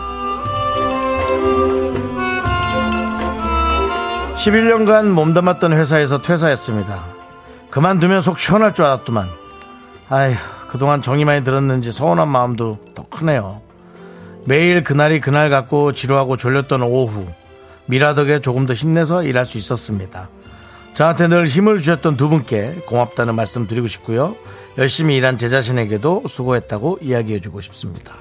11년간 몸담았던 회사에서 퇴사했습니다. 그만두면 속 시원할 줄 알았더만. 아휴, 그동안 정이 많이 들었는지 서운한 마음도 더 크네요. 매일 그날이 그날 같고 지루하고 졸렸던 오후. 미라 덕에 조금 더 힘내서 일할 수 있었습니다. 저한테 늘 힘을 주셨던 두 분께 고맙다는 말씀 드리고 싶고요. 열심히 일한 제 자신에게도 수고했다고 이야기해주고 싶습니다.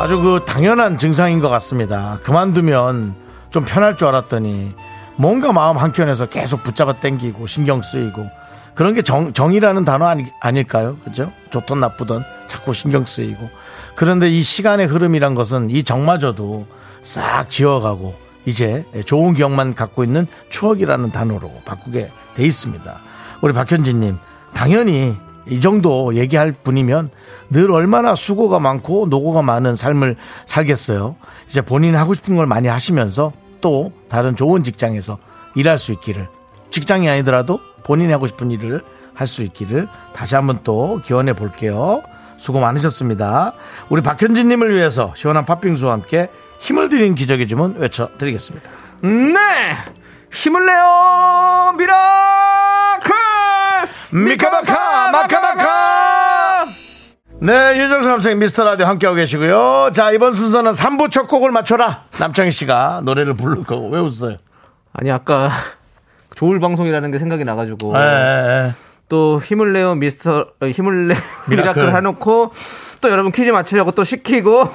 아주 그 당연한 증상인 것 같습니다. 그만두면 좀 편할 줄 알았더니 뭔가 마음 한켠에서 계속 붙잡아 당기고 신경 쓰이고 그런 게 정, 정이라는 단어 아니, 아닐까요? 그죠? 좋든 나쁘든 자꾸 신경 쓰이고 그런데 이 시간의 흐름이란 것은 이 정마저도 싹 지워가고 이제 좋은 기억만 갖고 있는 추억이라는 단어로 바꾸게 돼 있습니다. 우리 박현진님, 당연히 이 정도 얘기할 분이면 늘 얼마나 수고가 많고 노고가 많은 삶을 살겠어요. 이제 본인이 하고 싶은 걸 많이 하시면서 또 다른 좋은 직장에서 일할 수 있기를 직장이 아니더라도 본인이 하고 싶은 일을 할 수 있기를 다시 한번 또 기원해 볼게요. 수고 많으셨습니다. 우리 박현진님을 위해서 시원한 팥빙수와 함께 힘을 드리는 기적의 주문 외쳐드리겠습니다. 네! 힘을 내요! Miracle! 미카마카 마카마카 네 윤정수 남창희 미스터 라디오 함께하고 계시고요 자 이번 순서는 3부 첫 곡을 맞춰라 남창희 씨가 노래를 부를 거고 왜 웃어요 아니, 아까 좋을 방송이라는 게 생각이 나가지고. 예, 예, 예. 또 힘을 내요 미스터 어, 힘을 내 miracle. miracle 해놓고 또 여러분 퀴즈 맞추려고 또 시키고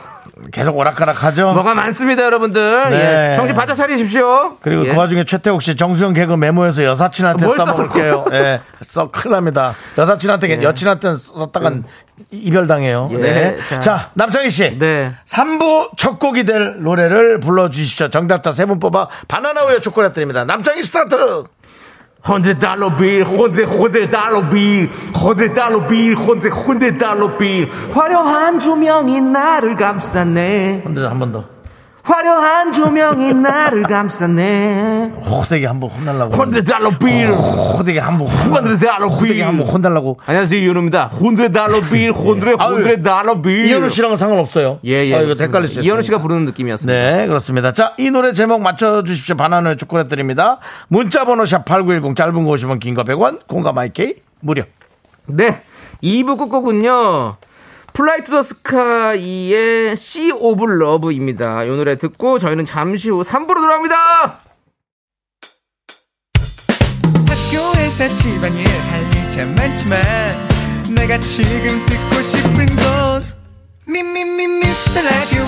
계속 오락가락하죠? 뭐가 많습니다 여러분들. 네. 예, 정신 바짝 차리십시오. 그리고 예. 그 와중에 최태욱 씨 정수영 개그 메모에서 여사친한테 뭘 써먹을게요. 예, 써 큰일 납니다. 여사친한테 여친한테 썼다간 이별 당해요. 예, 네. 자. 자. 남창희 씨. 네. 3부 첫 곡이 될 노래를 불러주십시오. 정답자 세 분 뽑아 바나나 우유 초콜릿 드립니다. 남창희 스타트 100 dollar bill, 100, 100 dollar bill, 100 dollar bill, 100, 100 dollar bill. 화려한 조명이 나를 감싸네. 100, 한번 더. 화려한 조명이 나를 감쌌네. 호되게 한번 혼날라고. hundred dollar bill. 호되게 한번 hundred dollar 호되게 bill. 한번 혼달라고. 안녕하세요 이현우입니다. hundred dollar bill hundred hundred dollar bill. 이현우 씨랑은 상관없어요. 예, 예. 아, 이거. 헷갈릴 수 있어요. 이현우 씨가 부르는 느낌이었습니다. 네 그렇습니다. 자 이 노래 제목 맞춰주십시오. 바나나 우유 초콜릿 드립니다. 문자번호 샵 8910 짧은 거 50원 긴 거 100원 콩과 my K 무료. 네. 2부 끝곡은요. 플라이 투 더 스카이의 Sea of Love입니다. 이 노래 듣고 저희는 잠시 후 3부로 돌아옵니다. 학교에서 집안일 할일참 많지만 내가 지금 듣고 싶은 건 미미미 미스터 라디오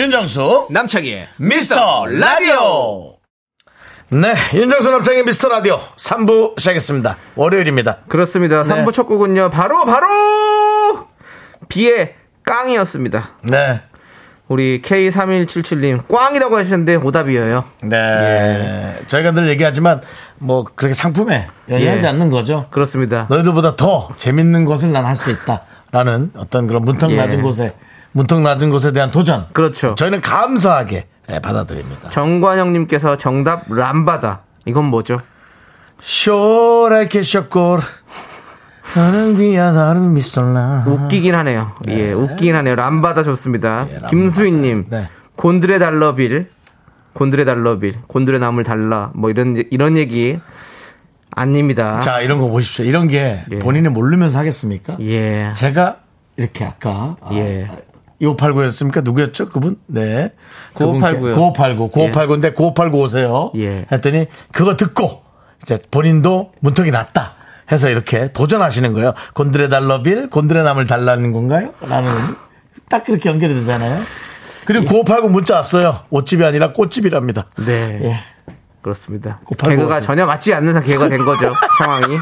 윤정수 남창희의 미스터 라디오 네 윤정수 남창의 미스터 라디오 3부 시작했습니다 월요일입니다 그렇습니다. 네. 3부 첫 곡은요. 바로 바로 비의 깡이었습니다. 네 우리 K3177님 꽝이라고 하셨는데 오답이에요. 네. 저희가 늘 얘기하지만 뭐 그렇게 상품에 연연하지 예. 않는 거죠. 그렇습니다. 너희들보다 더 재밌는 것을 난 할 수 있다 라는 어떤 그런 문턱 예. 낮은 곳에 문턱 낮은 곳에 대한 도전. 그렇죠. 저희는 감사하게 예, 받아들입니다. 정관영님께서 정답 람바다. 이건 뭐죠? 쇼라이케 쇼골 나는 위한 나는 미솔라. 웃기긴 하네요. 예, 웃기긴 하네요. 람바다 좋습니다. 예. 김수희님, 네. 곤드레 달러빌, 곤드레 달러빌, 곤드레 나물 달라, 뭐 이런 이런 얘기 아닙니다. 자 이런 거 보십시오. 이런 게 예. 본인이 모르면서 하겠습니까? 예, 제가 이렇게 아까 예. 2589였습니까? 누구였죠? 그분? 네. 9589 요. 9589. 9589인데 9589 오세요. 예. 했더니 그거 듣고 이제 본인도 문턱이 났다. 해서 이렇게 도전하시는 거예요. 곤드레 달러빌, 곤드레 남을 달라는 건가요? 라는 딱 그렇게 연결이 되잖아요. 그리고 9589 문자 왔어요. 옷집이 아니라 꽃집이랍니다. 네. 예. 그렇습니다. 989 개그가 왔어요. 전혀 맞지 않는 사- 개그가 된 거죠. 상황이.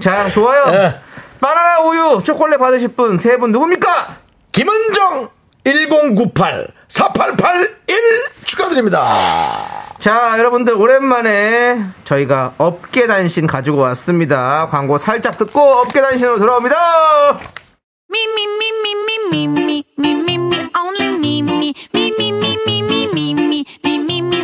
자, 좋아요. 예. 바나나 우유 초콜릿 받으실 분 세 분 누굽니까? 김은정 1098 4881 축하드립니다. 자, 여러분들 오랜만에 저희가 업계 단신 가지고 왔습니다. 광고 살짝 듣고 업계 단신으로 돌아옵니다. Me, only me,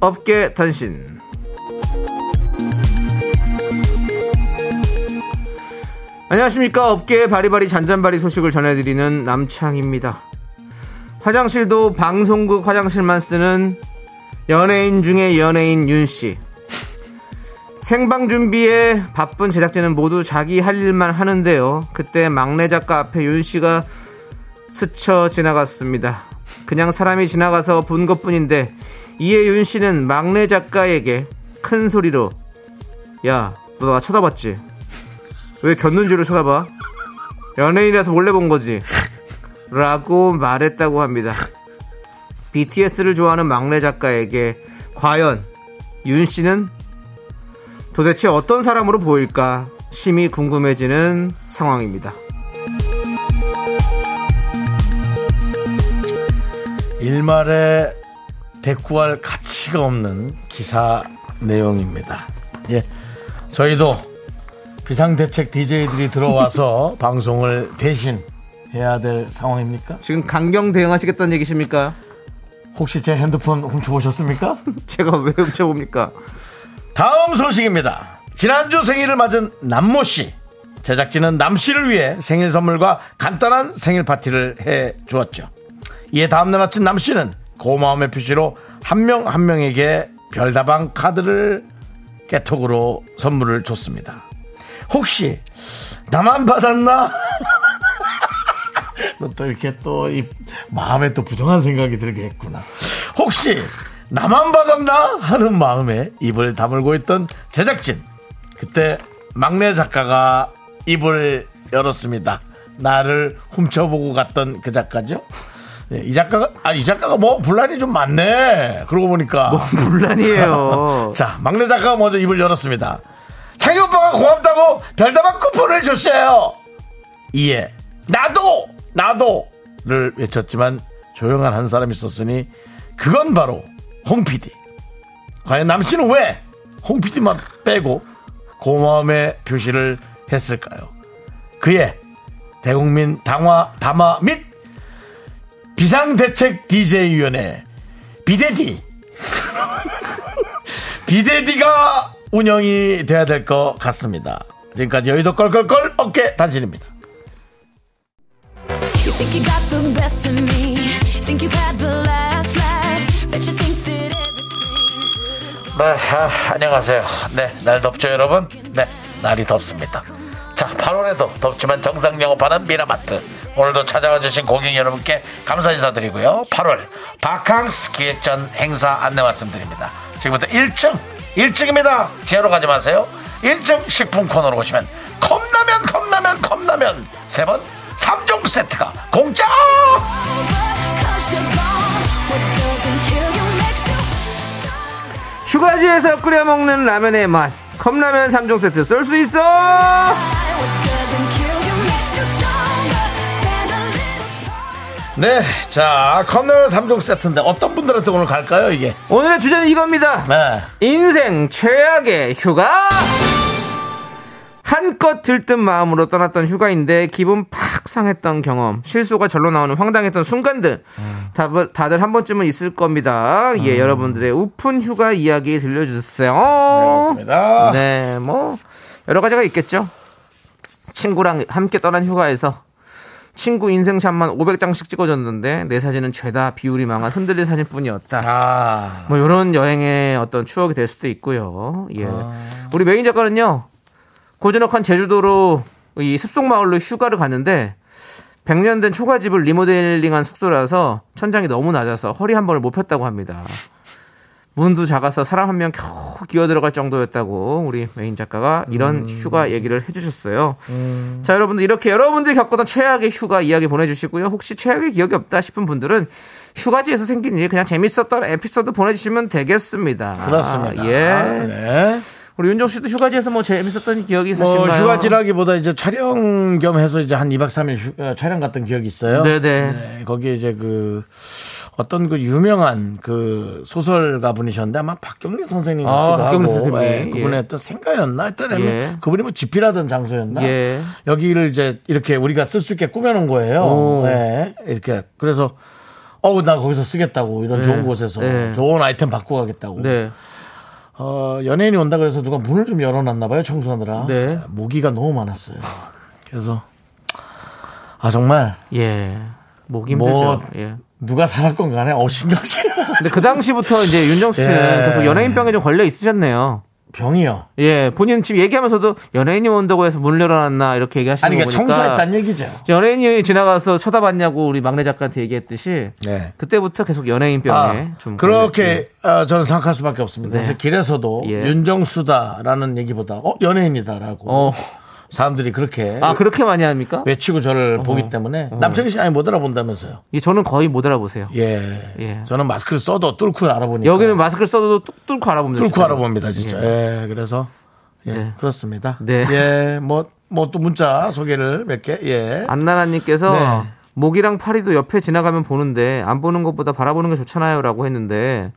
업계 단신. 안녕하십니까. 업계의 바리바리 잔잔바리 소식을 전해드리는 남창입니다. 화장실도 방송국 화장실만 쓰는 연예인 중에 연예인 윤씨. 생방 준비에 바쁜 제작진은 모두 자기 할 일만 하는데요. 그때 막내 작가 앞에 윤 씨가 스쳐 지나갔습니다. 그냥 사람이 지나가서 본 것 뿐인데, 이에 윤씨는 막내 작가에게 큰 소리로, 야, 너 나 쳐다봤지? 왜 겼는지를 쳐다봐? 연예인이라서 몰래 본 거지. 라고 말했다고 합니다. BTS를 좋아하는 막내 작가에게 과연 윤 씨는 도대체 어떤 사람으로 보일까 심히 궁금해지는 상황입니다. 일말에 대꾸할 가치가 없는 기사 내용입니다. 예. 저희도 비상대책 DJ들이 들어와서 방송을 대신 해야 될 상황입니까? 지금 강경 대응하시겠다는 얘기십니까? 혹시 제 핸드폰 훔쳐보셨습니까? 제가 왜 훔쳐봅니까? 다음 소식입니다. 지난주 생일을 맞은 남모 씨. 제작진은 남 씨를 위해 생일 선물과 간단한 생일 파티를 해 주었죠. 이에 다음날 아침 남 씨는 고마움의 표시로 한명한 명에게 별다방 카드를 깨톡으로 선물을 줬습니다. 혹시 나만 받았나? 너또 이렇게 또 이 마음에 또 부정한 생각이 들게 했구나. 혹시 나만 받았나 하는 마음에 입을 다물고 있던 제작진. 그때 막내 작가가 입을 열었습니다. 나를 훔쳐보고 갔던 그 작가죠. 네, 이 작가가 아 이 작가가 뭐 분란이 좀 많네. 그러고 보니까 뭐 분란이에요. 자 막내 작가가 먼저 입을 열었습니다. 창희 오빠가 고맙다고 별다방 쿠폰을 줬어요. 이에 나도 나도를 외쳤지만 조용한 한 사람이 있었으니 그건 바로 홍 PD. 과연 남 씨는 왜 홍 PD만 빼고 고마움의 표시를 했을까요? 그의 대국민 당화 담화 및 비상대책 DJ위원회 비대디 비대디가 운영이 돼야 될 것 같습니다. 지금까지 여의도 껄껄껄 어깨 단신입니다. 네, 아, 안녕하세요. 네, 날 덥죠, 여러분? 네, 날이 덥습니다. 자, 8월에도 덥지만 정상 영업하는 미라마트. 오늘도 찾아와 주신 고객 여러분께 감사 인사드리고요. 8월 바캉스 기획전 행사 안내 말씀드립니다. 지금부터 1층, 1층입니다. 지하로 가지 마세요. 1층 식품 코너로 오시면 컵라면, 컵라면, 컵라면 세 번 3종 세트가 공짜! 휴가지에서 끓여 먹는 라면의 맛. 컵라면 3종 세트 쏠 수 있어! 네, 자, 컵라면 3종 세트인데 어떤 분들한테 오늘 갈까요, 이게? 오늘의 주제는 이겁니다. 네. 인생 최악의 휴가! 한껏 들뜬 마음으로 떠났던 휴가인데 기분 팍 상했던 경험, 실수가 절로 나오는 황당했던 순간들 다들, 다들 한 번쯤은 있을 겁니다. 예, 여러분들의 우픈 휴가 이야기 들려주세요. 그렇습니다. 네, 뭐 여러 가지가 있겠죠. 친구랑 함께 떠난 휴가에서 친구 인생샷만 500장씩 찍어줬는데 내 사진은 죄다 비율이 망한 흔들린 사진뿐이었다. 아, 뭐 이런 여행의 어떤 추억이 될 수도 있고요. 예. 우리 메인 작가는요. 고즈넉한 제주도로 이 습속 마을로 휴가를 갔는데 100년 된 초가집을 리모델링한 숙소라서 천장이 너무 낮아서 허리 한 번을 못 폈다고 합니다. 문도 작아서 사람 한 명 겨우 기어 들어갈 정도였다고 우리 메인 작가가 이런 휴가 얘기를 해주셨어요. 자, 여러분들 이렇게 여러분들이 겪었던 최악의 휴가 이야기 보내주시고요. 혹시 최악의 기억이 없다 싶은 분들은 휴가지에서 생긴 일 그냥 재밌었던 에피소드 보내주시면 되겠습니다. 그렇습니다. 예. 네. 우리 윤종 씨도 휴가지에서 뭐 재밌었던 기억이 뭐 있으신가요? 휴가지라기보다 이제 촬영 겸 해서 이제 한 2박 3일 휴- 어, 촬영 갔던 기억이 있어요. 네네. 네, 거기에 이제 그 어떤 그 유명한 그 소설가 분이셨는데 아마 박경림 선생님 아, 같기도 박경림 하고. 예, 예. 그분의 어떤 생가였나 하여튼 예. 그분이 뭐 집필하던 장소였나 예. 여기를 이제 이렇게 우리가 쓸 수 있게 꾸며놓은 거예요. 오. 네, 이렇게 그래서 어우 나 거기서 쓰겠다고 이런 네. 좋은 곳에서 네. 좋은 아이템 받고 가겠다고. 네. 어, 연예인이 온다 그래서 누가 문을 좀 열어놨나 봐요 청소하느라. 네. 모기가 너무 많았어요. 그래서 아 정말 예. 목 힘들죠. 뭐 예. 누가 살았건 간에 어 신경 쓰여. 근데 그 당시부터 이제 윤정수 씨는 예. 계속 연예인병에 좀 걸려 있으셨네요. 병이요. 예, 본인 지금 얘기하면서도 연예인이 온다고 해서 문을 열어놨나 이렇게 얘기하시는 아니 거 그러니까 보니까 청소했단 얘기죠. 연예인이 지나가서 쳐다봤냐고 우리 막내 작가한테 얘기했듯이 네. 그때부터 계속 연예인 병에 아, 좀 그렇게 어, 저는 생각할 수밖에 없습니다. 네. 사실 길에서도 예. 윤정수다라는 얘기보다 어 연예인이다라고 어. 사람들이 그렇게 아 그렇게 많이 합니까? 외치고 저를 보기 때문에 남창희 씨 아니 못 알아본다면서요. 예, 저는 거의 못 알아보세요. 예. 예. 저는 마스크를 써도 뚫고 알아보니까. 여기는 마스크를 써도 뚝 뚫고 알아봅니다. 뚫고 진짜로. 알아봅니다, 진짜. 예. 그래서 예, 네. 그렇습니다. 네. 예. 뭐 뭐 또 문자 소개를 몇 개. 예. 안나나님께서 네. 목이랑 파리도 옆에 지나가면 보는데 안 보는 것보다 바라보는 게 좋잖아요라고 했는데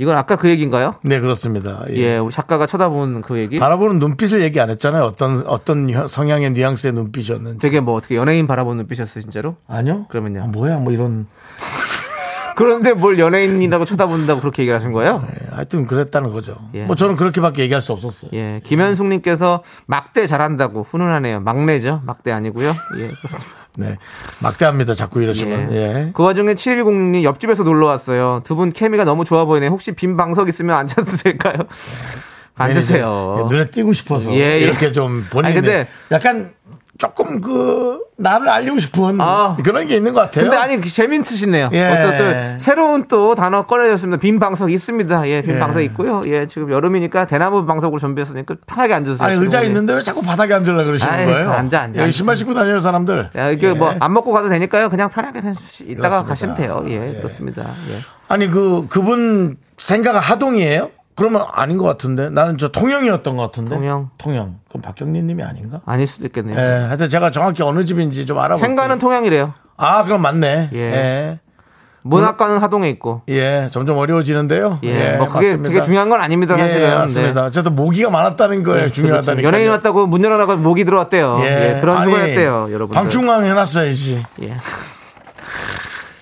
이건 아까 그 얘기인가요? 네, 그렇습니다. 예. 예, 우리 작가가 쳐다본 그 얘기. 바라보는 눈빛을 얘기 안 했잖아요. 어떤 어떤 혀- 성향의 뉘앙스의 눈빛이었는지. 되게 뭐 어떻게 연예인 바라보는 눈빛이었어요, 진짜로? 아니요? 그러면요? 아, 뭐야, 뭐 이런. 그런데 뭘 연예인이라고 쳐다본다고 그렇게 얘기를 하신 거예요? 예, 하여튼 그랬다는 거죠. 예. 뭐 저는 그렇게밖에 얘기할 수 없었어요. 예, 김현숙님께서 막대 잘한다고 훈훈하네요. 막내죠, 막대 아니고요. 예, 그렇습니다. 네. 막대합니다. 자꾸 이러시면. 예. 그 와중에 7106님 옆집에서 놀러 왔어요. 두 분 케미가 너무 좋아 보이네. 혹시 빈 방석 있으면 앉아도 될까요? 앉으세요. 예, 눈에 띄고 싶어서 예, 예. 이렇게 좀 아니, 근데- 약간 조금 그 나를 알리고 싶은 아. 그런 게 있는 것 같아요. 근데 아니 그 재밌으시네요. 예. 어떤 또 새로운 또 단어 꺼내졌습니다. 빈 방석 있습니다. 예, 빈 예. 방석 있고요. 예, 지금 여름이니까 대나무 방석으로 준비했으니까 편하게 앉으세요. 아니 의자. 있는데 왜 자꾸 바닥에 앉으려 그러시는 아이, 거예요? 앉아, 앉아, 여기. 신발 신고 다니는 사람들. 야, 이게 예. 뭐안 먹고 가도 되니까요. 그냥 편하게 이따가 그렇습니다. 가시면 돼요. 예, 예. 그렇습니다. 예. 아니 그 그분 생각은 하동이에요? 그러면 아닌 것 같은데 나는 저 통영이었던 것 같은데. 통영. 통영. 그럼 박경리님이 아닌가? 아닐 수도 있겠네요. 예. 하여튼 제가 정확히 어느 집인지 좀 알아볼게요. 생가는 통영이래요. 아 그럼 맞네. 예. 예. 문학과는 하동에 있고. 예, 점점 어려워지는데요. 예, 뭐 그게 맞습니다. 되게 중요한 건 아닙니다, 사실은. 예, 네. 맞습니다. 어쨌든 모기가 많았다는 거예요. 그렇죠. 중요하다니까. 연예인 왔다고 문 열어라고 목이 들어왔대요. 예, 그런 아니, 휴가였대요, 여러분. 방충망 해놨어야지. 예.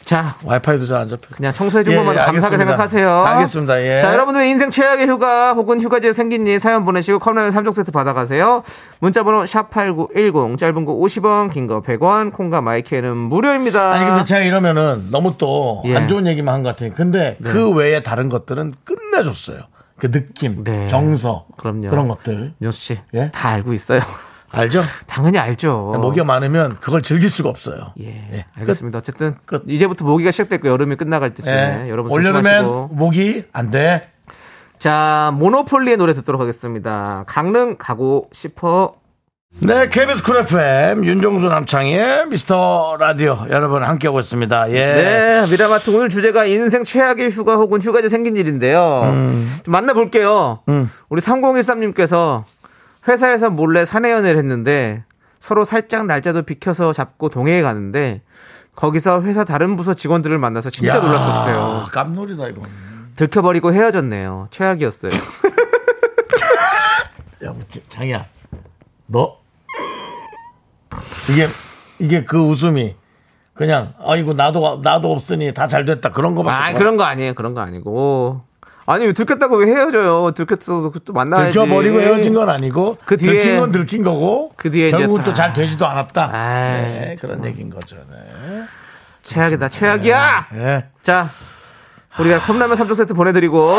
자, 와이파이도 잘 안 잡혀. 그냥 청소해준 예, 것만 예, 감사하게 알겠습니다. 생각하세요. 알겠습니다. 예. 자, 여러분들 인생 최악의 휴가 혹은 휴가지에 생긴 일 사연 보내시고 컵라면 3종 세트 받아가세요. 문자번호 샵8910 짧은 거 50원, 긴 거 100원, 콩과 마이크는 무료입니다. 아니 근데 제가 이러면은 너무 또안 예. 좋은 얘기만 한 것 같아요. 근데 그 외에 다른 것들은 끝내줬어요. 그 느낌, 네. 정서, 그럼요. 그런 것들 윤수 씨, 예? 다 알고 있어요. 알죠? 당연히 알죠. 모기가 많으면 그걸 즐길 수가 없어요. 예, 예, 알겠습니다. 어쨌든 끝. 이제부터 모기가 시작됐고 여름이 끝나갈 때쯤에 예. 여러분 올여름엔. 모기 안 돼. 자, 모노폴리의 노래 듣도록 하겠습니다. 강릉 가고 싶어. 네, KBS 쿨 FM 윤정수 남창희의 미스터 라디오 여러분 함께하고 있습니다. 예. 네, 미라마트 오늘 주제가 인생 최악의 휴가 혹은 휴가지 생긴 일인데요. 좀 만나볼게요. 음. 우리 3013님께서 회사에서 몰래 사내 연애를 했는데 서로 살짝 날짜도 비켜서 잡고 동해에 가는데 거기서 회사 다른 부서 직원들을 만나서 진짜 야, 놀랐었어요. 깜놀이다 이건. 들켜버리고 헤어졌네요. 최악이었어요. 야, 뭐, 장이야. 너 이게 이게 그 웃음이 그냥 아이고 나도 나도 없으니 다 잘 됐다 그런 거밖에 아. 그런 거 아니에요. 그런 거 아니고. 아니, 들켰다고 왜 헤어져요? 들켰어도 또 만나야지. 들켜버리고 헤어진 건 아니고 그 뒤에- 들킨 건 들킨 거고 그 뒤에 결국은 다- 또잘 되지도 않았다. 아이, 네, 그런 얘기인 거죠. 네. 최악이다, 최악이야! 예. 자, 우리가 컵라면 3종 세트 보내드리고,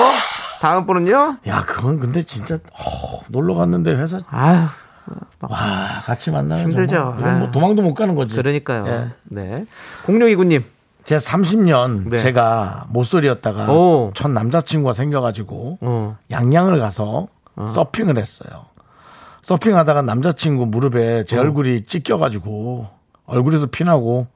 다음 분은요? 야, 그건 근데 진짜 어, 놀러 갔는데 회사 아유, 와 같이 만나면 힘들죠. 뭐. 도망도 못 가는 거지. 그러니까요. 예. 네. 0629님. 제 30년 네. 제가 모쏠이었다가 오. 첫 남자친구가 생겨가지고 어. 양양을 가서 서핑을 했어요. 서핑하다가 남자친구 무릎에 어. 제 얼굴이 찢겨가지고 얼굴에서 피나고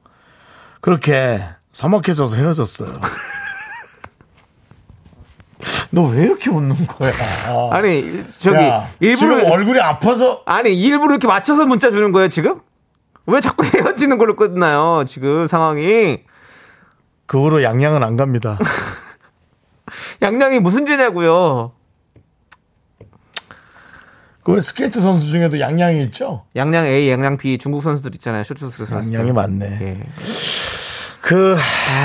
그렇게 서먹해져서 헤어졌어요. 너 왜 이렇게 웃는 거야? 아니, 저기, 야, 일부러, 지금 얼굴이 아파서 아니, 일부러 이렇게 맞춰서 문자 주는 거예요, 지금? 왜 자꾸 헤어지는 걸로 끝나요, 지금 상황이? 그 후로 양양은 안 갑니다. 양양이 무슨 죄냐고요? 그 스케이트 선수 중에도 양양이 있죠? 양양 A, 양양 B 중국 선수들 있잖아요. 쇼트트랙 선수들. 양양이 많네. 예. 그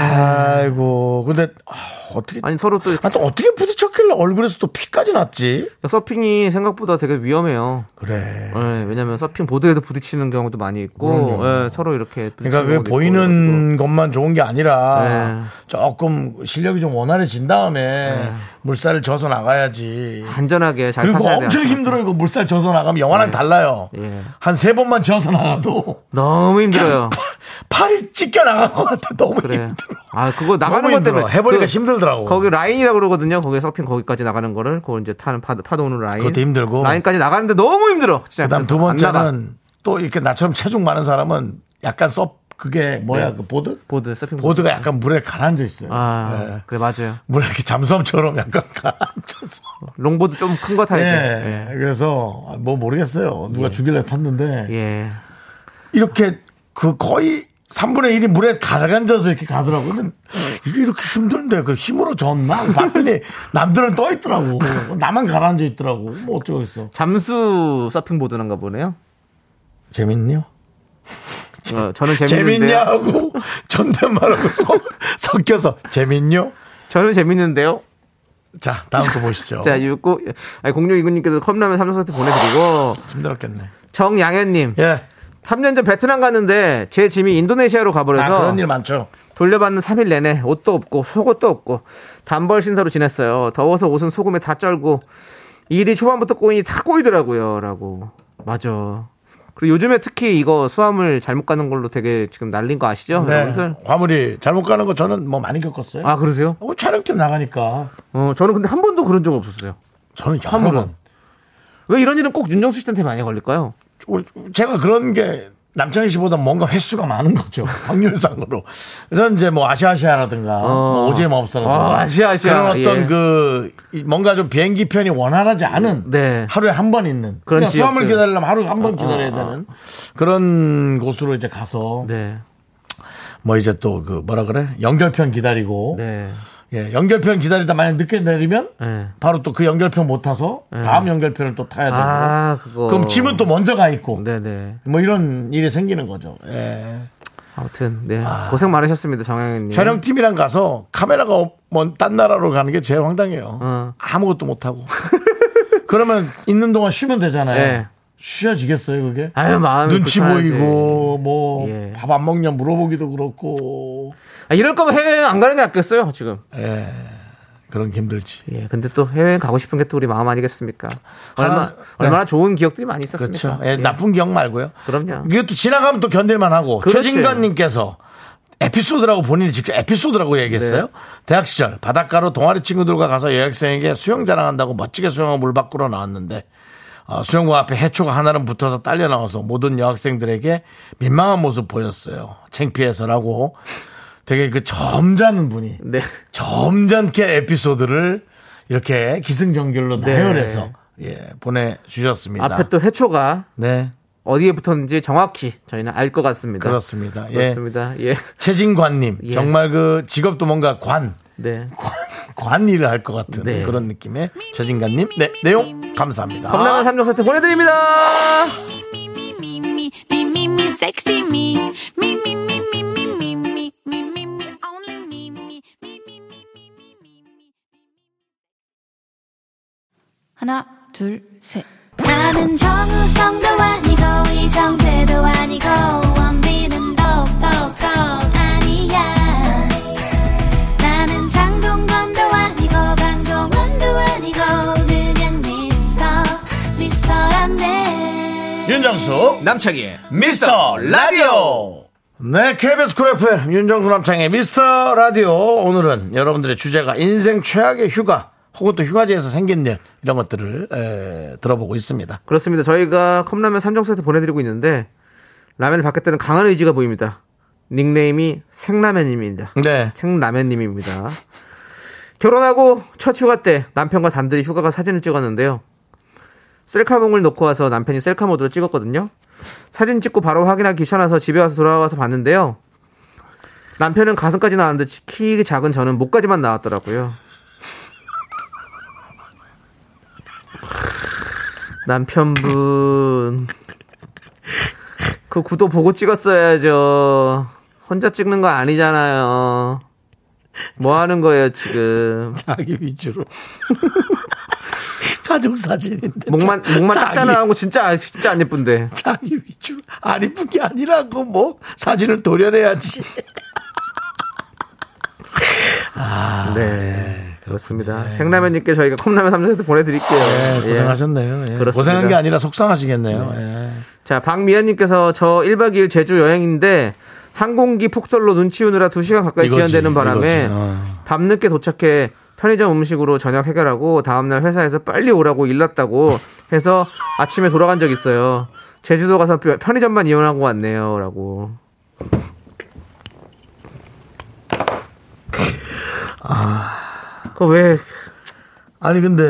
아이고 근데 아, 어떻게 아니 서로 또 아, 또 어떻게 부딪혔 얼굴에서 또 피까지 났지? 서핑이 생각보다 되게 위험해요. 그래. 예, 왜냐면 서핑 보드에도 부딪히는 경우도 많이 있고. 예, 서로 이렇게 그러니까 그 경우도 있고 보이는 것만 좋은 게 아니라 네. 조금 실력이 좀 원활해진 다음에 물살을 져서 나가야지. 안전하게 잘 그리고. 엄청 힘들어요. 이거 물살 져서 나가면 영화랑 달라요. 예. 한세 번만 져서 나가도 너무 힘들어요. 팔이 찢겨 나간 것 같아. 너무 그래. 힘들어. 아 그거 나가는 것. 때문에 해보니까 그- 힘들더라고. 거기 라인이라고 그러거든요. 거기 서핑 거기까지 나가는 거를 그거 이제 타는 파도, 파도 오는 라인. 그것도 힘들고. 라인까지 나가는데 너무 힘들어. 진짜. 그다음 두. 번째는 또 이렇게 나처럼 체중 많은 사람은 약간 서 그게 뭐야 네. 그 보드? 보드 서핑 보드가 약간 물에 가라앉아 있어요. 아 예. 그래 맞아요. 물에 이렇게 잠수함처럼 약간 가라앉아서. 롱보드 좀 큰 거 타야지. 예. 그래서 뭐 모르겠어요. 누가 주길래 탔는데 예. 이렇게 그 거의 3분의 1이 물에 가라앉아서 이렇게 가더라고요. 근데 이게 이렇게 힘든데 그 힘으로 졌나? 봤더니 남들은 떠 있더라고. 나만 가라앉아 있더라고. 뭐 어쩌겠어. 잠수 서핑 보드는가 보네요. 재밌냐? 어, 저는 재밌는데. 재밌냐고 존댓말하고 섞- 섞여서 재밌냐? 저는 재밌는데요. 자 다음 거 보시죠. 자, 69, 아니, 0629님께서 컵라면 3종 세트 보내드리고, 힘들었겠네. 정양현님. 예. 3년 전 베트남 갔는데 제 짐이 인도네시아로 아, 가버려서 그런 일 많죠. 돌려받는 3일 내내 옷도 없고 속옷도 없고 단벌 신사로 지냈어요. 더워서 옷은 소금에 다 쩔고 일이 초반부터 꼬이니 다 꼬이더라고요. 라고. 맞아. 그리고 요즘에 특히 이거 수화물 잘못 가는 걸로 되게 지금 날린 거 아시죠? 네. 여러분들? 과물이 잘못 가는 거 저는 뭐 많이 겪었어요. 아, 그러세요? 어, 촬영팀 나가니까 어, 저는 근데 한 번도 그런 적 없었어요. 저는 여러 화물은. 번. 왜 이런 일은 꼭 윤정수 씨한테 많이 걸릴까요? 제가 그런 게 남창희 씨보다 뭔가 횟수가 많은 거죠. 확률상으로. 저는 이제 뭐 아시아시아라든가 뭐 오지엠 업사라든가 어, 아시아시아. 그런 어떤 예. 그 이- 뭔가 좀 비행기 편이 원활하지 않은 네. 하루에 한 번 있는 그런 수화물. 기다리려면 하루에 한번 어, 기다려야 어, 어. 되는 그런 곳으로 이제 가서 네. 뭐 이제 또 그 뭐라 그래 연결편 기다리고 네. 예, 연결편 기다리다 만약 늦게 내리면 네. 바로 또 그 연결편 못 타서 다음 연결편을 또 타야 되고 아, 그거. 그럼 짐은 또 먼저 가 있고 네네. 뭐 이런 일이 생기는 거죠. 예. 아무튼, 네. 고생 많으셨습니다, 정영현님. 촬영팀이랑 가서 카메라가 먼딴 나라로 가는 게 제일 황당해요. 어. 아무것도 못 하고. 그러면 있는 동안 쉬면 되잖아요. 네. 쉬어지겠어요, 그게? 아유, 눈치. 보이고 뭐 예. 밥안 먹냐 물어보기도 그렇고. 아, 이럴 거면 해외 안 가는 게 낫겠어요, 지금. 예. 그런 게 힘들지. 예, 근데 또 해외 가고 싶은 게 또 우리 마음 아니겠습니까? 얼마, 하나- 얼마나 좋은 기억들이 많이 있었습니까? 그렇죠. 예, 나쁜 기억 말고요. 그럼요. 이게 또 지나가면 또 견딜만 하고. 최진관님께서 에피소드라고 본인이 직접 에피소드라고 얘기했어요. 네. 대학 시절 바닷가로 동아리 친구들과 가서 여학생에게 수영 자랑한다고 멋지게 수영하고 물 밖으로 나왔는데 어, 수영복 앞에 해초가 하나는 붙어서 딸려 나와서 모든 여학생들에게 민망한 모습 보였어요. 창피해서라고 되게 그 점잖은 분이 네. 점잖게 에피소드를 이렇게 기승전결로 네. 나열해서 예, 보내주셨습니다. 앞에 또 해초가 네. 어디에 붙었는지 정확히 저희는 알 것 같습니다. 그렇습니다. 예. 그렇습니다. 예. 최진관님 예. 정말 그 직업도 뭔가 관, 네. 관, 관 일을 할것 같은 네. 그런 느낌의 최진관님 네 내용 감사합니다. 컵라면 3종 세트 보내드립니다. 하나, 둘, 셋. 나는 정우성도 아니고 이정재도 아니고 원빈은 더욱더 아니야. 나는 장동건도 아니고 강동원도 아니고 그냥 미스터 미스터란데. 윤정수 남창희 미스터 라디오. 네 KBS 쿨 FM 윤정수 남창희 미스터 라디오. 오늘은 여러분들의 주제가 인생 최악의 휴가 혹은 또 휴가지에서 생긴 일 이런 것들을 에, 들어보고 있습니다. 그렇습니다. 저희가 컵라면 3종 세트 보내드리고 있는데 라면을 받겠다는 강한 의지가 보입니다. 닉네임이 생라면님입니다. 네. 생라면님입니다. 결혼하고 첫 휴가 때 남편과 단둘이 휴가가 사진을 찍었는데요. 셀카봉을 놓고 와서 남편이 셀카 모드로 찍었거든요. 사진 찍고 바로 확인하기 귀찮아서 집에 와서 돌아와서 봤는데요. 남편은 가슴까지 나왔는데 키 작은 저는 목까지만 나왔더라고요. 남편분 그 구도 보고 찍었어야죠. 혼자 찍는 거 아니잖아요. 뭐 하는 거예요, 지금? 자기 위주로. 가족 사진인데. 목만, 목만 딱 자기- 잘라나고 진짜, 진짜 안 예쁜데. 자기 위주로. 안 이쁜 게 아니라고 뭐 사진을 도려내야지. 네. 그렇습니다. 생라면님께 저희가 컵라면 3 세트 보내드릴게요. 네, 예. 고생하셨네요. 예. 그렇습니다. 고생한 게 아니라 속상하시겠네요. 예. 자, 박미연님께서 저 1박 2일 제주 여행인데 항공기 폭설로 눈 치우느라 2시간 가까이 이거지, 지연되는 바람에. 어. 밤늦게 도착해 편의점 음식으로 저녁 해결하고 다음날 회사에서 빨리 오라고 일났다고 해서 아침에 돌아간 적 있어요. 제주도 가서 편- 편의점만 이용하고 왔네요. 라고. 그 왜, 아니 근데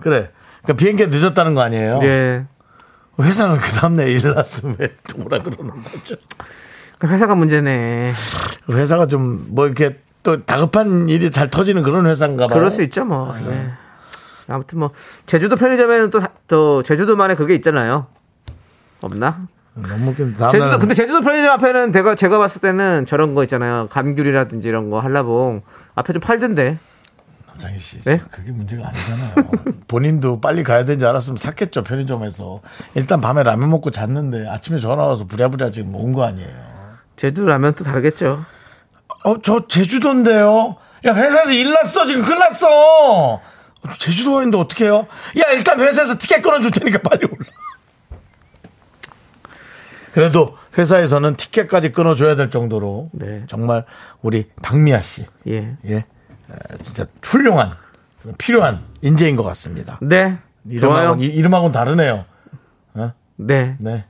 그래. 그러니까 비행기 늦었다는 거 아니에요? 예. 회사는 그 다음날 일 났으면 왜 오라 그러는 거죠? 그 회사가 문제네. 회사가 좀 뭐 이렇게 또 다급한 일이 잘 터지는 그런 회사인가 봐요. 그럴 수 있죠, 뭐. 예. 아무튼 뭐 제주도 편의점에는 또, 다- 또 제주도만의 그게 있잖아요. 없나? 너무 웃긴. 제주도 근데 제주도 편의점 앞에는 제가 제가 봤을 때는 저런 거 있잖아요. 감귤이라든지 이런 거 한라봉 앞에 좀 팔던데. 장희 씨, 네? 그게 문제가 아니잖아요. 본인도 빨리 가야 되는지 알았으면 샀겠죠 편의점에서. 일단 밤에 라면 먹고 잤는데 아침에 전화 와서 부랴부랴 지금 온 거 아니에요. 제주 라면 또 다르겠죠. 어, 저 제주도인데요. 야 회사에서 일 났어 지금 큰일 났어. 제주도 와있는데 어떡해요? 야 일단 회사에서 티켓 끊어줄 테니까 빨리 올라. 그래도 회사에서는 티켓까지 끊어줘야 될 정도로 네. 정말 우리 박미아 씨, 예. 예, 에, 진짜 훌륭한 필요한 인재인 것 같습니다. 네. 좋아요. 이름하고, 이름하고는 다르네요. 네. 네.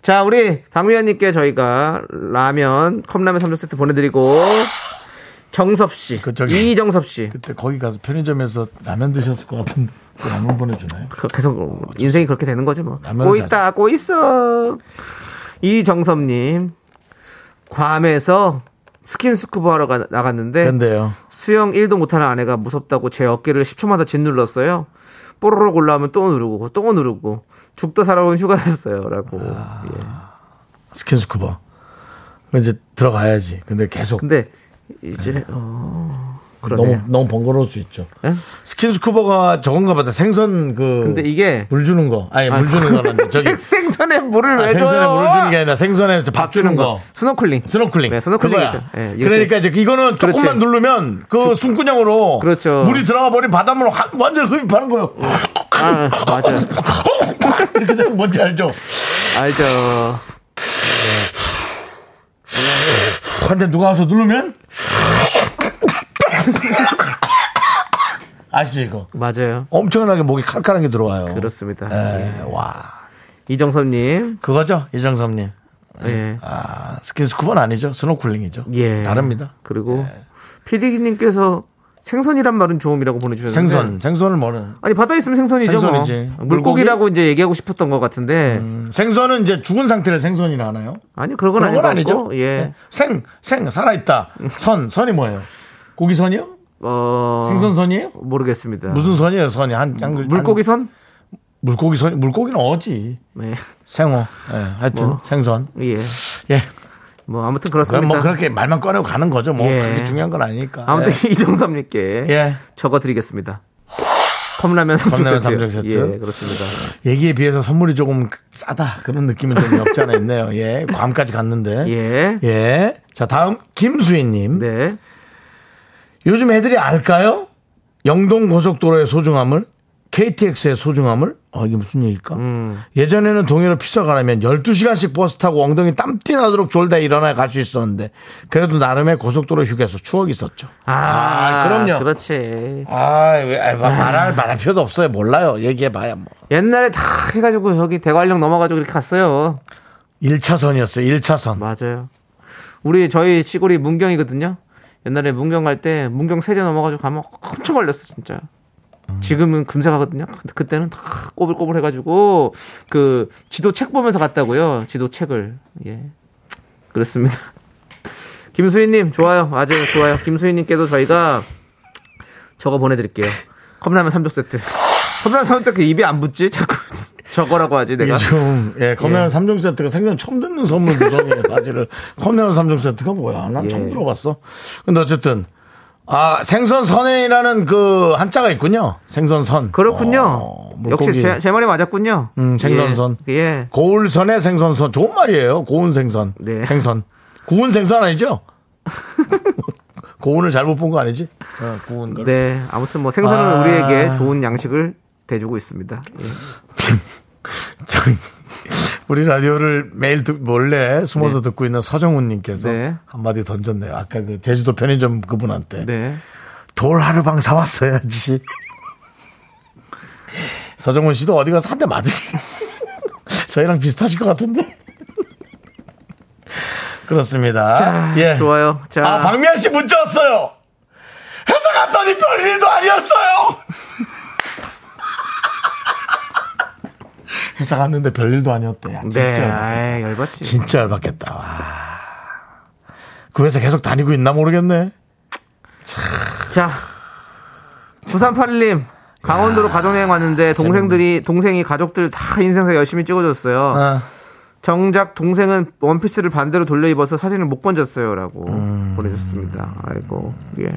자, 우리 박미연님께 저희가 라면 컵라면 3종 세트 보내드리고 정섭 씨, 그 저기- 이정섭 씨, 그때 거기 가서 편의점에서 라면 드셨을 것 같은데 그 라면 보내주나요? 그 계속 인생이 그렇게 되는 거지 뭐. 라면은 꼬 있다, 꼬 있어. 이정섭님, 괌에서 스킨스쿠버 하러 가- 나갔는데 근데요. 수영 1도 못하는 아내가 무섭다고 제 어깨를 10초마다 짓눌렀어요. 뽀로로 올라오면 또 누르고 또 누르고 죽다 살아온 휴가였어요. 라고. 아. 예. 스킨스쿠버. 이제 들어가야지. 근데 계속 근데 이제 어 그러네요. 너무 너무 번거로울 수 있죠. 예? 스킨스쿠버가 저건가 보다. 생선 그. 근데 이게 물 주는 거. 아니 물 주는 거는 저기 생- 생선에 물을 아, 왜 줘요? 생선에 물 주는 게 아니라 생선에 밥 주는 거. 스노클링. 스노클링. 네, 스노클링이죠. 그거야. 예, 그러니까 이제 이거는 조금만 그렇지. 누르면 그 숨구녕으로 그렇죠. 물이 들어가 버린 바닷물 한- 완전 흡입하는 거예요. 아, 맞아요. 이렇게 되면 뭔지 알죠? 알죠. 근데 누가 와서 누르면 아시죠 이거? 맞아요. 엄청나게 목이 칼칼한 게 들어와요. 그렇습니다. 예, 와. 이정섭님. 그거죠, 이정섭님. 예. 아, 스킨스쿠버는 아니죠. 스노클링이죠. 예. 다릅니다. 그리고 피디님께서 생선이란 말은 처음이라고 보내주셨는데 생선, 생선을 뭐는. 아니 바다에 있으면 생선이죠. 생선이지. 뭐. 물고기라고 이제 얘기하고 싶었던 것 같은데 생선은 이제 죽은 상태를 생선이라 하나요? 아니 그런 건 그런 건 아니죠. 예. 네. 생, 생, 살아있다. 선, 선이 뭐예요? 고기선이요? 어 생선선이에요? 모르겠습니다. 무슨 선이에요, 선이? 한, 한, 글- 물고기 선? 한- 물고기 선, 물고기는 어지. 네. 생어. 예, 하여튼, 뭐. 생선. 예. 예. 뭐 아무튼 그렇습니다. 뭐 그렇게 말만 꺼내고 가는 거죠. 뭐, 예. 그게 중요한 건 아니니까. 아무튼 예. 이정섭님께 예. 적어드리겠습니다. 컵라면 3종 컵라면 세트. 삼종 세트. 예, 그렇습니다. 얘기에 비해서 선물이 조금 싸다. 그런 느낌은 좀 없지 않아 있네요. 예. 괌까지 갔는데. 예. 예. 자, 다음, 김수희님. 네. 요즘 애들이 알까요? 영동 고속도로의 소중함을? KTX의 소중함을? 어, 이게 무슨 얘기일까? 음. 예전에는 동해로 피서 가려면 12시간씩 버스 타고 엉덩이 땀띠 나도록 졸다 일어나 갈 수 있었는데, 그래도 나름의 고속도로 휴게소 추억이 있었죠. 아, 그럼요. 그렇지. 아, 왜, 아, 말할, 말할 필요도 없어요. 몰라요. 얘기해 봐야 뭐. 옛날에 다 해 가지고 여기 대관령 넘어 가지고 이렇게 갔어요. 1차선이었어요. 1차선. 맞아요. 우리 저희 시골이 문경이거든요. 옛날에 문경 갈 때 문경 세제 넘어가지고 가면 엄청 걸렸어 진짜. 지금은 금세 가거든요. 근데 그때는 다 꼬불꼬불 해가지고 그 지도 책 보면서 갔다고요. 지도 책을 예 그렇습니다. 김수희님 좋아요. 아주 좋아요. 김수희님께도 저희가 저거 보내드릴게요. 컵라면 3종 세트. 컵라면 3종 세트 입에 안 붙지? 자꾸 저거라고 하지 내가. 요즘 예, 컵라면 예. 3종 세트가 생전 처음 듣는 선물 구성이에요, 사실은. 컵라면 3종 세트가 뭐야? 난 처음 예. 들어봤어. 근데 어쨌든 아, 생선 선이라는 그 한자가 있군요. 생선 선. 그렇군요. 어. 역시 제, 제 말이 맞았군요. 음, 생선선. 예. 예. 고울선의 생선선. 좋은 말이에요. 고운 생선. 네. 생선. 구운 생선 아니죠? 고운을 잘못 본 거 아니지? 어, 구운 거. 네. 아무튼 뭐 생선은 아. 우리에게 좋은 양식을 대주고 있습니다. 예. 저희 우리 라디오를 매일 듣- 몰래 숨어서 듣고 있는 서정훈님께서 네. 한마디 던졌네요. 아까 그 제주도 편의점 그분한테 네. 돌 하루방 사왔어야지. 서정훈 씨도 어디 가서 한 대 맞으시. 저희랑 비슷하실 것 같은데. 그렇습니다. 자, 예. 좋아요. 자, 아 박미연 씨 문자 왔어요. 회사 갔더니 별일도 아니었어요. 회사 갔는데 별일도 아니었대. 야, 진짜 네. 열받겠다. 아이, 열받지. 진짜 열받겠다. 와. 그 회사 계속 다니고 있나 모르겠네. 자, 9381님. 강원도로 가족여행 왔는데 동생들이 동생이 가족들 다 인생사 열심히 찍어줬어요. 아, 정작 동생은 원피스를 반대로 돌려 입어서 사진을 못 건졌어요라고 음. 보내줬습니다. 아이고 예.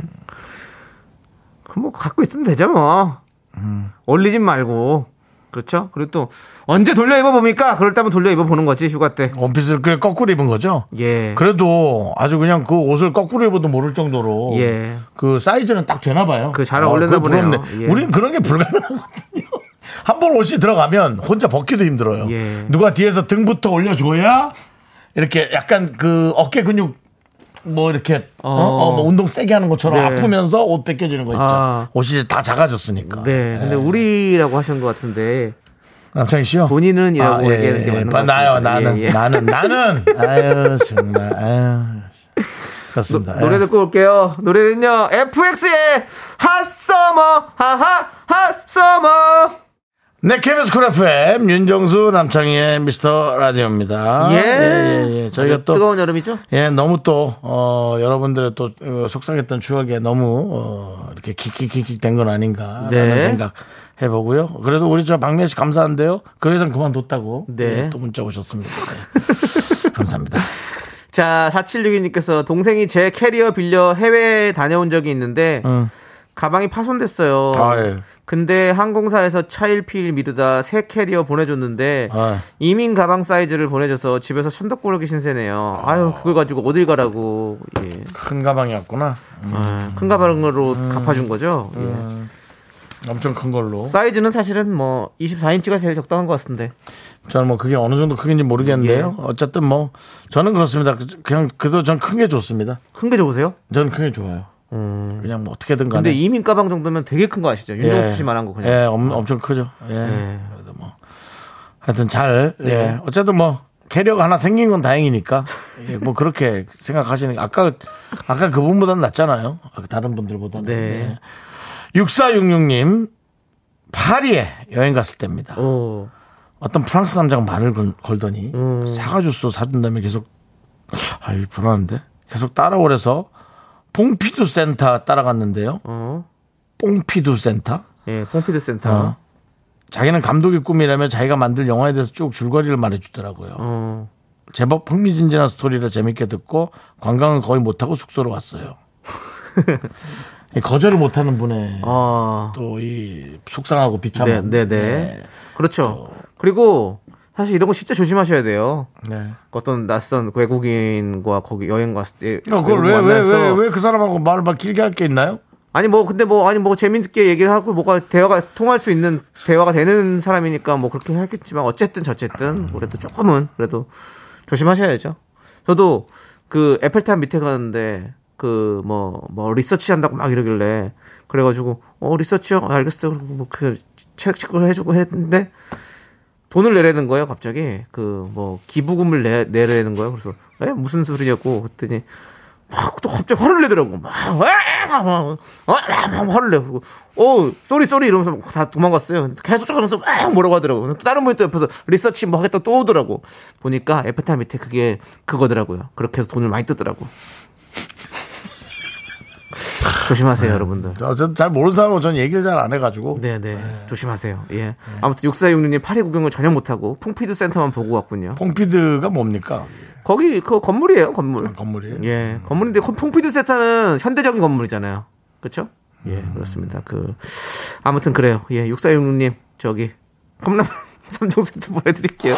그럼 뭐 갖고 있으면 되죠 뭐. 음. 올리진 말고 그렇죠. 그리고 또 언제 돌려 입어 봅니까? 그럴 때 한번 돌려 입어 보는 거지 휴가 때. 원피스를 그냥 거꾸로 입은 거죠? 예. 그래도 아주 그냥 그 옷을 거꾸로 입어도 모를 정도로 예. 그 사이즈는 딱 되나 봐요. 그 잘 어, 어울렸나 그거 보네요. 부럽네. 예. 우린 그런 게 불가능하거든요. 한 번 옷이 들어가면 혼자 벗기도 힘들어요. 예. 누가 뒤에서 등부터 올려줘야 이렇게 약간 그 어깨 근육 뭐 이렇게 어, 어. 어, 뭐 운동 세게 하는 것처럼 네. 아프면서 옷 벗겨지는 거 있죠. 아. 옷이 다 작아졌으니까. 네. 근데 예. 우리라고 하신 것 같은데 남창희 씨요? 본인은이라고 예, 얘기하는 게 예, 맞는 예. 것 나요. 나는, 예, 예. 나는, 나는. 아유, 정말, 아유. 그렇습니다. 노래 예. 듣고 올게요. 노래는요, FX의 핫서머, 하하, 핫서머. 네, KBS Cool FM, 윤정수, 남창희의 미스터 라디오입니다. 예. 예, 예, 예. 저희가 또, 뜨거운 여름이죠? 예, 너무 또, 어, 여러분들의 또, 어, 속상했던 추억에 너무, 어, 이렇게 킥킥킥킥 된 건 아닌가. 네. 라는 생각 해보고요. 그래도 우리 저 박미애 씨 감사한데요. 그 회장 그만뒀다고. 네. 예, 또 문자 오셨습니다. 네. 감사합니다. 자, 4762님께서 동생이 제 캐리어 빌려 해외에 다녀온 적이 있는데, 응. 가방이 파손됐어요. 아, 예. 근데 항공사에서 차일피일 미루다 새 캐리어 보내줬는데, 아. 이민 가방 사이즈를 보내줘서 집에서 천덕꾸러기 신세네요. 아유, 그걸 가지고 어딜 가라고. 예. 큰 가방이었구나. 아, 큰 가방으로 갚아준 거죠. 예. 엄청 큰 걸로. 사이즈는 사실은 뭐 24인치가 제일 적당한 것 같은데. 저는 뭐 그게 어느 정도 크긴지 모르겠는데요. 예. 어쨌든 뭐 저는 그렇습니다. 그- 그냥 그래도 전 큰 게 좋습니다. 큰 게 좋으세요? 저는 큰 게 좋아요. 그냥 뭐 어떻게든 간에. 근데 이민 가방 정도면 되게 큰 거 아시죠? 윤정수 예. 씨만한 거 그냥. 예, 엄, 엄청 크죠. 예. 예. 그래도 뭐 하여튼 잘 예. 네. 어쨌든 뭐 캐리어가 하나 생긴 건 다행이니까 예, 뭐 그렇게 생각하시는 아까 아까 그분보다는 낫잖아요. 아까 다른 분들보다는. 네. 6466님 파리에 여행 갔을 때입니다. 오. 어떤 프랑스 남자가 말을 걸, 걸더니 음. 사과 주스 사준다며 계속 아이 불안한데 계속 따라오래서 뽕피두 센터 따라갔는데요. 어. 뽕피두 센터. 예, 퐁피두 센터. 어. 자기는 감독의 꿈이라며 자기가 만들 영화에 대해서 쭉 줄거리를 말해주더라고요. 어. 제법 흥미진진한 스토리를 재밌게 듣고 관광은 거의 못하고 숙소로 왔어요. 이 거절을 못하는 분의 아. 또이 속상하고 네, 비참한 네, 네. 그렇죠. 그리고 사실 이런 거 진짜 조심하셔야 돼요. 네. 어떤 낯선 외국인과 거기 여행 갔을 때. 야, 그걸 왜, 왜, 왜, 왜 그 사람하고 말을 막 길게 할 게 있나요? 아니 뭐 근데 뭐 아니 뭐 재밌게 얘기를 하고 뭐가 대화가 통할 수 있는 대화가 되는 사람이니까 뭐 그렇게 하겠지만 어쨌든 저쨌든 그래도 조금은 그래도 조심하셔야죠. 저도 그 에펠탑 밑에 가는데 그 뭐 뭐 리서치 한다고 막 이러길래 그래가지고 어 리서치요 아, 알겠어요 그리고 뭐 그 책 책을 해주고 했는데 돈을 내라는 거예요 갑자기 그 뭐 기부금을 내, 내라는 거예요 그래서 에 무슨 소리냐고 그랬더니 막 또 갑자기 화를 내더라고. 막, 막, 막, 막, 막 화를 내고, 어, sorry, sorry 이러면서 막 다 도망갔어요. 계속 쫓아가면서 막 뭐라고 하더라고. 또 다른 분이 또 옆에서 리서치 뭐 하겠다 또 오더라고. 보니까 에펠탑 밑에 그게 그거더라고요. 그렇게 해서 돈을 많이 뜯더라고. 조심하세요, 여러분들. 저는 잘 모르는 사람하고 전 얘기를 잘 안 해가지고. 네, 네. 조심하세요. 예. 아무튼 6466님 파리 구경을 전혀 못하고 퐁피드 센터만 보고 왔군요. 퐁피드가 뭡니까? 거기 그 건물이에요, 건물. 건물이. 예, 건물인데 그 퐁피드 센터는 현대적인 건물이잖아요. 그렇죠? 예, 그렇습니다. 그 아무튼 그래요. 예, 6466님 저기 컵라면 3종 세트 보내드릴게요.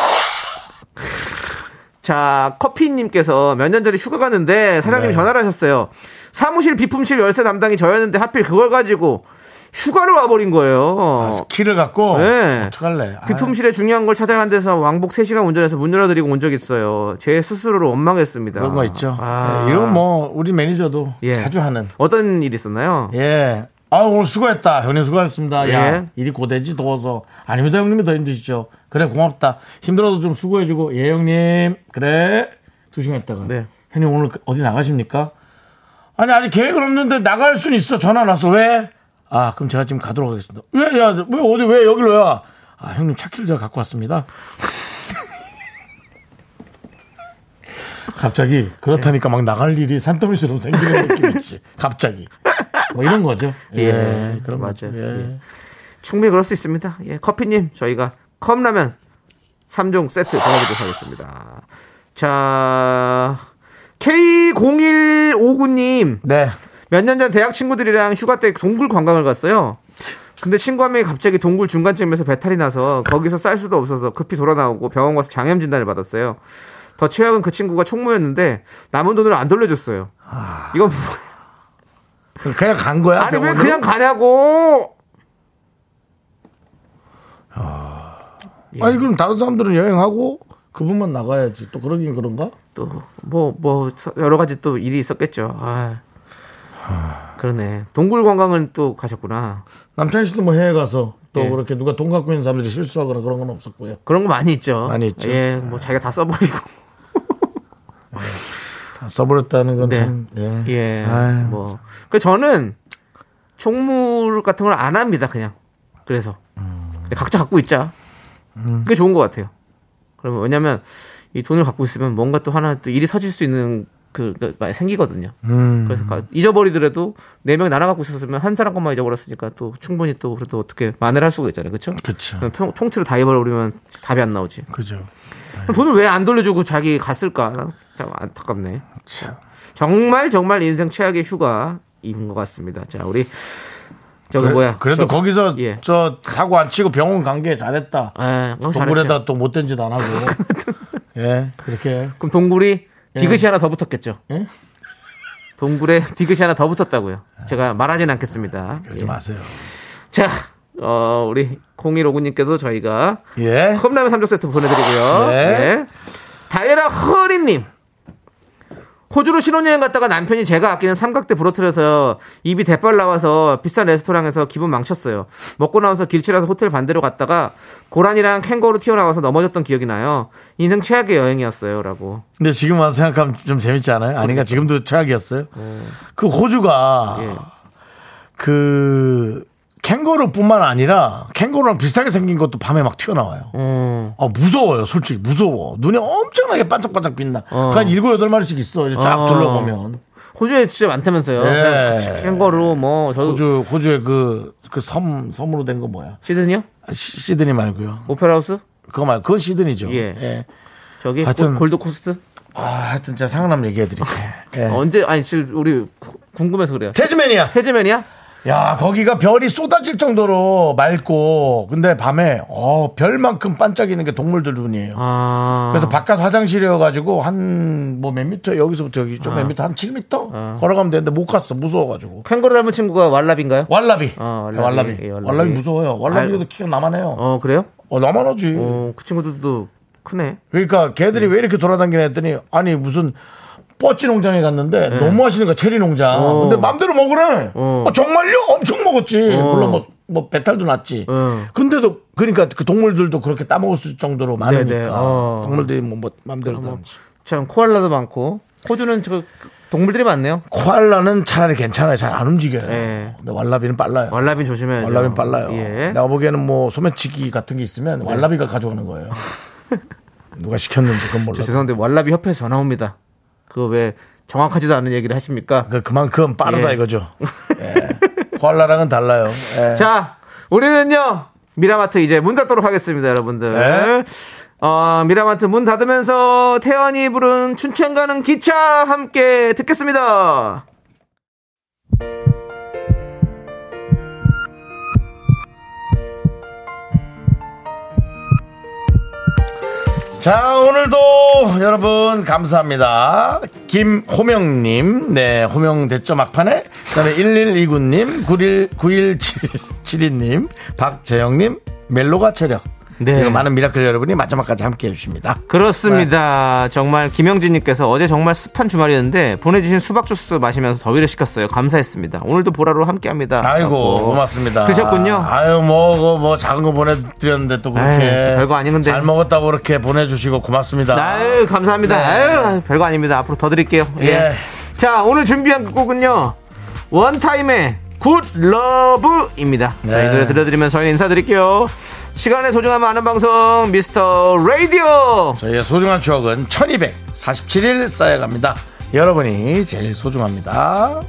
자, 커피님께서 몇 년 전에 휴가 갔는데 사장님이 네. 전화를 하셨어요. 사무실 비품실 열쇠 담당이 저였는데 하필 그걸 가지고 휴가를 와버린 거예요. 키를 갖고 네. 어떡할래? 아, 비품실에 중요한 걸 찾아간 데서 왕복 3시간 운전해서 문 열어드리고 온 적 있어요. 제 스스로를 원망했습니다. 그런 거 있죠. 아. 예, 이건 뭐 우리 매니저도 예. 자주 하는. 어떤 일 있었나요? 예. 아 오늘 수고했다. 형님 수고하셨습니다. 야 예. 일이 고되지 더워서 아닙니다 형님이 더 힘드시죠. 그래 고맙다. 힘들어도 좀 수고해주고 예 형님 그래 두 시간 있다가 네. 형님 오늘 어디 나가십니까? 아니 아직 계획은 없는데 나갈 순 있어. 전화 나서 왜? 아 그럼 제가 지금 가도록 하겠습니다. 왜? 야, 왜 어디 왜 여기로 왜 와? 아 형님 차키를 제가 갖고 왔습니다. 갑자기 그렇다니까 막 나갈 일이 산더미처럼 생기는 느낌 있지. 갑자기 뭐 이런 거죠. 예, 예, 그런 맞아요. 예. 예. 충분히 그럴 수 있습니다. 예, 커피님, 저희가 컵라면 3종 세트 보내드리도록 하겠습니다. 자, K0159님, 네. 몇 년 전 대학 친구들이랑 휴가 때 동굴 관광을 갔어요. 근데 친구 한 명이 갑자기 동굴 중간쯤에서 배탈이 나서 거기서 쌀 수도 없어서 급히 돌아 나오고 병원 가서 장염 진단을 받았어요. 더 최악은 그 친구가 총무였는데 남은 돈을 안 돌려줬어요. 이건 뭐- 그냥 간 거야? 아니 왜 병원으로? 그냥 가냐고? 아니 그럼 다른 사람들은 여행하고 그분만 나가야지. 또 그러긴 그런가? 또 뭐뭐 여러 가지 또 일이 있었겠죠. 아. 그러네. 동굴 관광은 또 가셨구나. 남창희 씨도 뭐 해외 가서 또 예. 그렇게 누가 돈 갖고 있는 사람들이 실수하거나 그런 건 없었고요. 그런 거 많이 있죠. 많이 있죠. 예, 뭐 자기가 다 써버리고. 다 써버렸다는 건 네. 참. 예. 예. 아유, 뭐. 그 저는 총무 같은 걸 안 합니다. 그냥. 그래서 음. 각자 갖고 있자. 그게 좋은 것 같아요. 그러면 왜냐면 이 돈을 갖고 있으면 뭔가 또 하나 또 일이 터질 수 있는 그, 그 많이 생기거든요. 음. 그래서 가- 잊어버리더라도 네 명이 나눠 갖고 있었으면 한 사람 것만 잊어버렸으니까 또 충분히 또 그래도 어떻게 만회를 할 수가 있잖아요. 그렇죠? 그냥 통, 통째로 다 잊어버리면 답이 안 나오지. 그죠. 돈을 왜 안 돌려주고 자기 갔을까? 참 안타깝네. 정말 정말 인생 최악의 휴가인 것 같습니다. 자, 우리 저기 그래, 뭐야? 그래도 저- 거기서 예. 저 사고 안 치고 병원 간 게 잘했다. 예. 동굴에다 또 못된 짓 안 하고. 예, 그렇게. 그럼 동굴이 디귿이 하나 더 붙었겠죠? 예? 동굴에 디귿이 하나 더 붙었다고요. 제가 말하진 않겠습니다. 그러지 예. 마세요. 자, 어, 우리 0159님께도 저희가 예. 컵라면 3종 세트 보내드리고요. 네. 네. 다이라 허리님. 호주로 신혼여행 갔다가 남편이 제가 아끼는 삼각대 부러뜨려서 입이 대빨 나와서 비싼 레스토랑에서 기분 망쳤어요. 먹고 나와서 길치라서 호텔 반대로 갔다가 고라니랑 캥거루 튀어나와서 넘어졌던 기억이 나요. 인생 최악의 여행이었어요. 라고. 근데 지금 와서 생각하면 좀 재밌지 않아요? 아닌가? 지금도 최악이었어요? 그 호주가 예. 그 캥거루뿐만 아니라 캥거루랑 비슷하게 생긴 것도 밤에 막 튀어나와요. 어. 아, 무서워요, 솔직히. 무서워. 눈이 엄청나게 반짝반짝 빛나. 어. 그 한 일곱, 여덟 마리씩 있어. 쫙 어. 둘러보면. 호주에 진짜 많다면서요. 예. 그냥 캥거루 뭐, 저 호주, 호주의 그, 그 섬, 섬으로 된 거 뭐야? 시드니요? 아, 시, 시드니 말고요. 오페라하우스? 그거 말고, 그건 시드니죠. 예. 저기 하여튼- 골- 골드 코스트? 아, 하여튼 제가 생각나면 얘기해 드릴게요. 예. 언제 아니 지금 우리 구- 궁금해서 그래요. 태즈메니아. 태즈맨이야? 야, 거기가 별이 쏟아질 정도로 맑고, 근데 밤에, 어, 별만큼 반짝이는 게 동물들 눈이에요. 아. 그래서 바깥 화장실이어가지고, 한, 뭐 몇 미터, 여기서부터 여기 좀 몇 미터, 한 7미터? 아. 걸어가면 되는데 못 갔어. 무서워가지고. 캥거루 닮은 친구가 왈라비인가요? 왈라비. 어, 네, 왈라비. 왈라비. 예, 왈라비. 왈라비 무서워요. 왈라비도 아유. 키가 나만해요. 어 그래요? 어, 나만하지. 어, 그 친구들도 크네. 그러니까 걔들이 왜 이렇게 돌아다니냐 했더니, 아니, 무슨, 뻐찌 농장에 갔는데 너무 하시는 거야 체리 농장. 네. 어. 근데 맘대로 먹으래. 어. 어, 정말요? 엄청 먹었지. 어. 물론 뭐, 뭐 배탈도 났지. 어. 근데도 그러니까 그 동물들도 그렇게 따먹을 수 정도로 많으니까 네네. 어. 동물들이 뭐, 뭐 맘대로 뭐. 참 코알라도 많고 호주는 저 동물들이 많네요. 코알라는 차라리 괜찮아요. 잘 안 움직여요. 예. 근데 왈라비는 빨라요. 왈라비 조심해야죠. 왈라비는 빨라요. 예. 내가 보기에는 뭐 소매치기 같은 게 있으면 왈라비가 가져가는 거예요. 누가 시켰는지 그건 몰라. 저 죄송한데 왈라비 협회에서 전화 옵니다. 그거 왜 정확하지도 않은 얘기를 하십니까? 그 그만큼 빠르다 예. 이거죠. 예. 코알라랑은 달라요. 예. 자, 우리는요, 미라마트 이제 문 닫도록 하겠습니다, 여러분들. 네. 어, 미라마트 문 닫으면서 태연이 부른 춘천 가는 기차 함께 듣겠습니다. 자, 오늘도 여러분 감사합니다. 김호명님, 네, 호명 됐죠, 막판에? 그 다음에 1129님, 91, 9172님, 박재영님, 멜로가 체력. 네. 그리고 많은 미라클 여러분이 마지막까지 함께 해주십니다. 그렇습니다. 정말 김영진님께서 어제 정말 습한 주말이었는데 보내주신 수박 주스 마시면서 더위를 식혔어요. 감사했습니다. 오늘도 보라로 함께합니다. 아이고, 고맙습니다. 드셨군요. 아유, 뭐, 그 뭐, 작은 거 보내드렸는데 또 그렇게. 아유, 별거 아닌 건데. 잘 먹었다고 그렇게 보내주시고 고맙습니다. 아유, 감사합니다. 네. 아유, 별거 아닙니다. 앞으로 더 드릴게요. 예. 예. 자, 오늘 준비한 곡은요. 1TYM의 Good Love입니다. 자, 이 네. 노래 들려드리면서 저희는 인사드릴게요. 시간의 소중함 아는 방송 미스터 라디오. 저희의 소중한 추억은 1247일 쌓여갑니다. 여러분이 제일 소중합니다.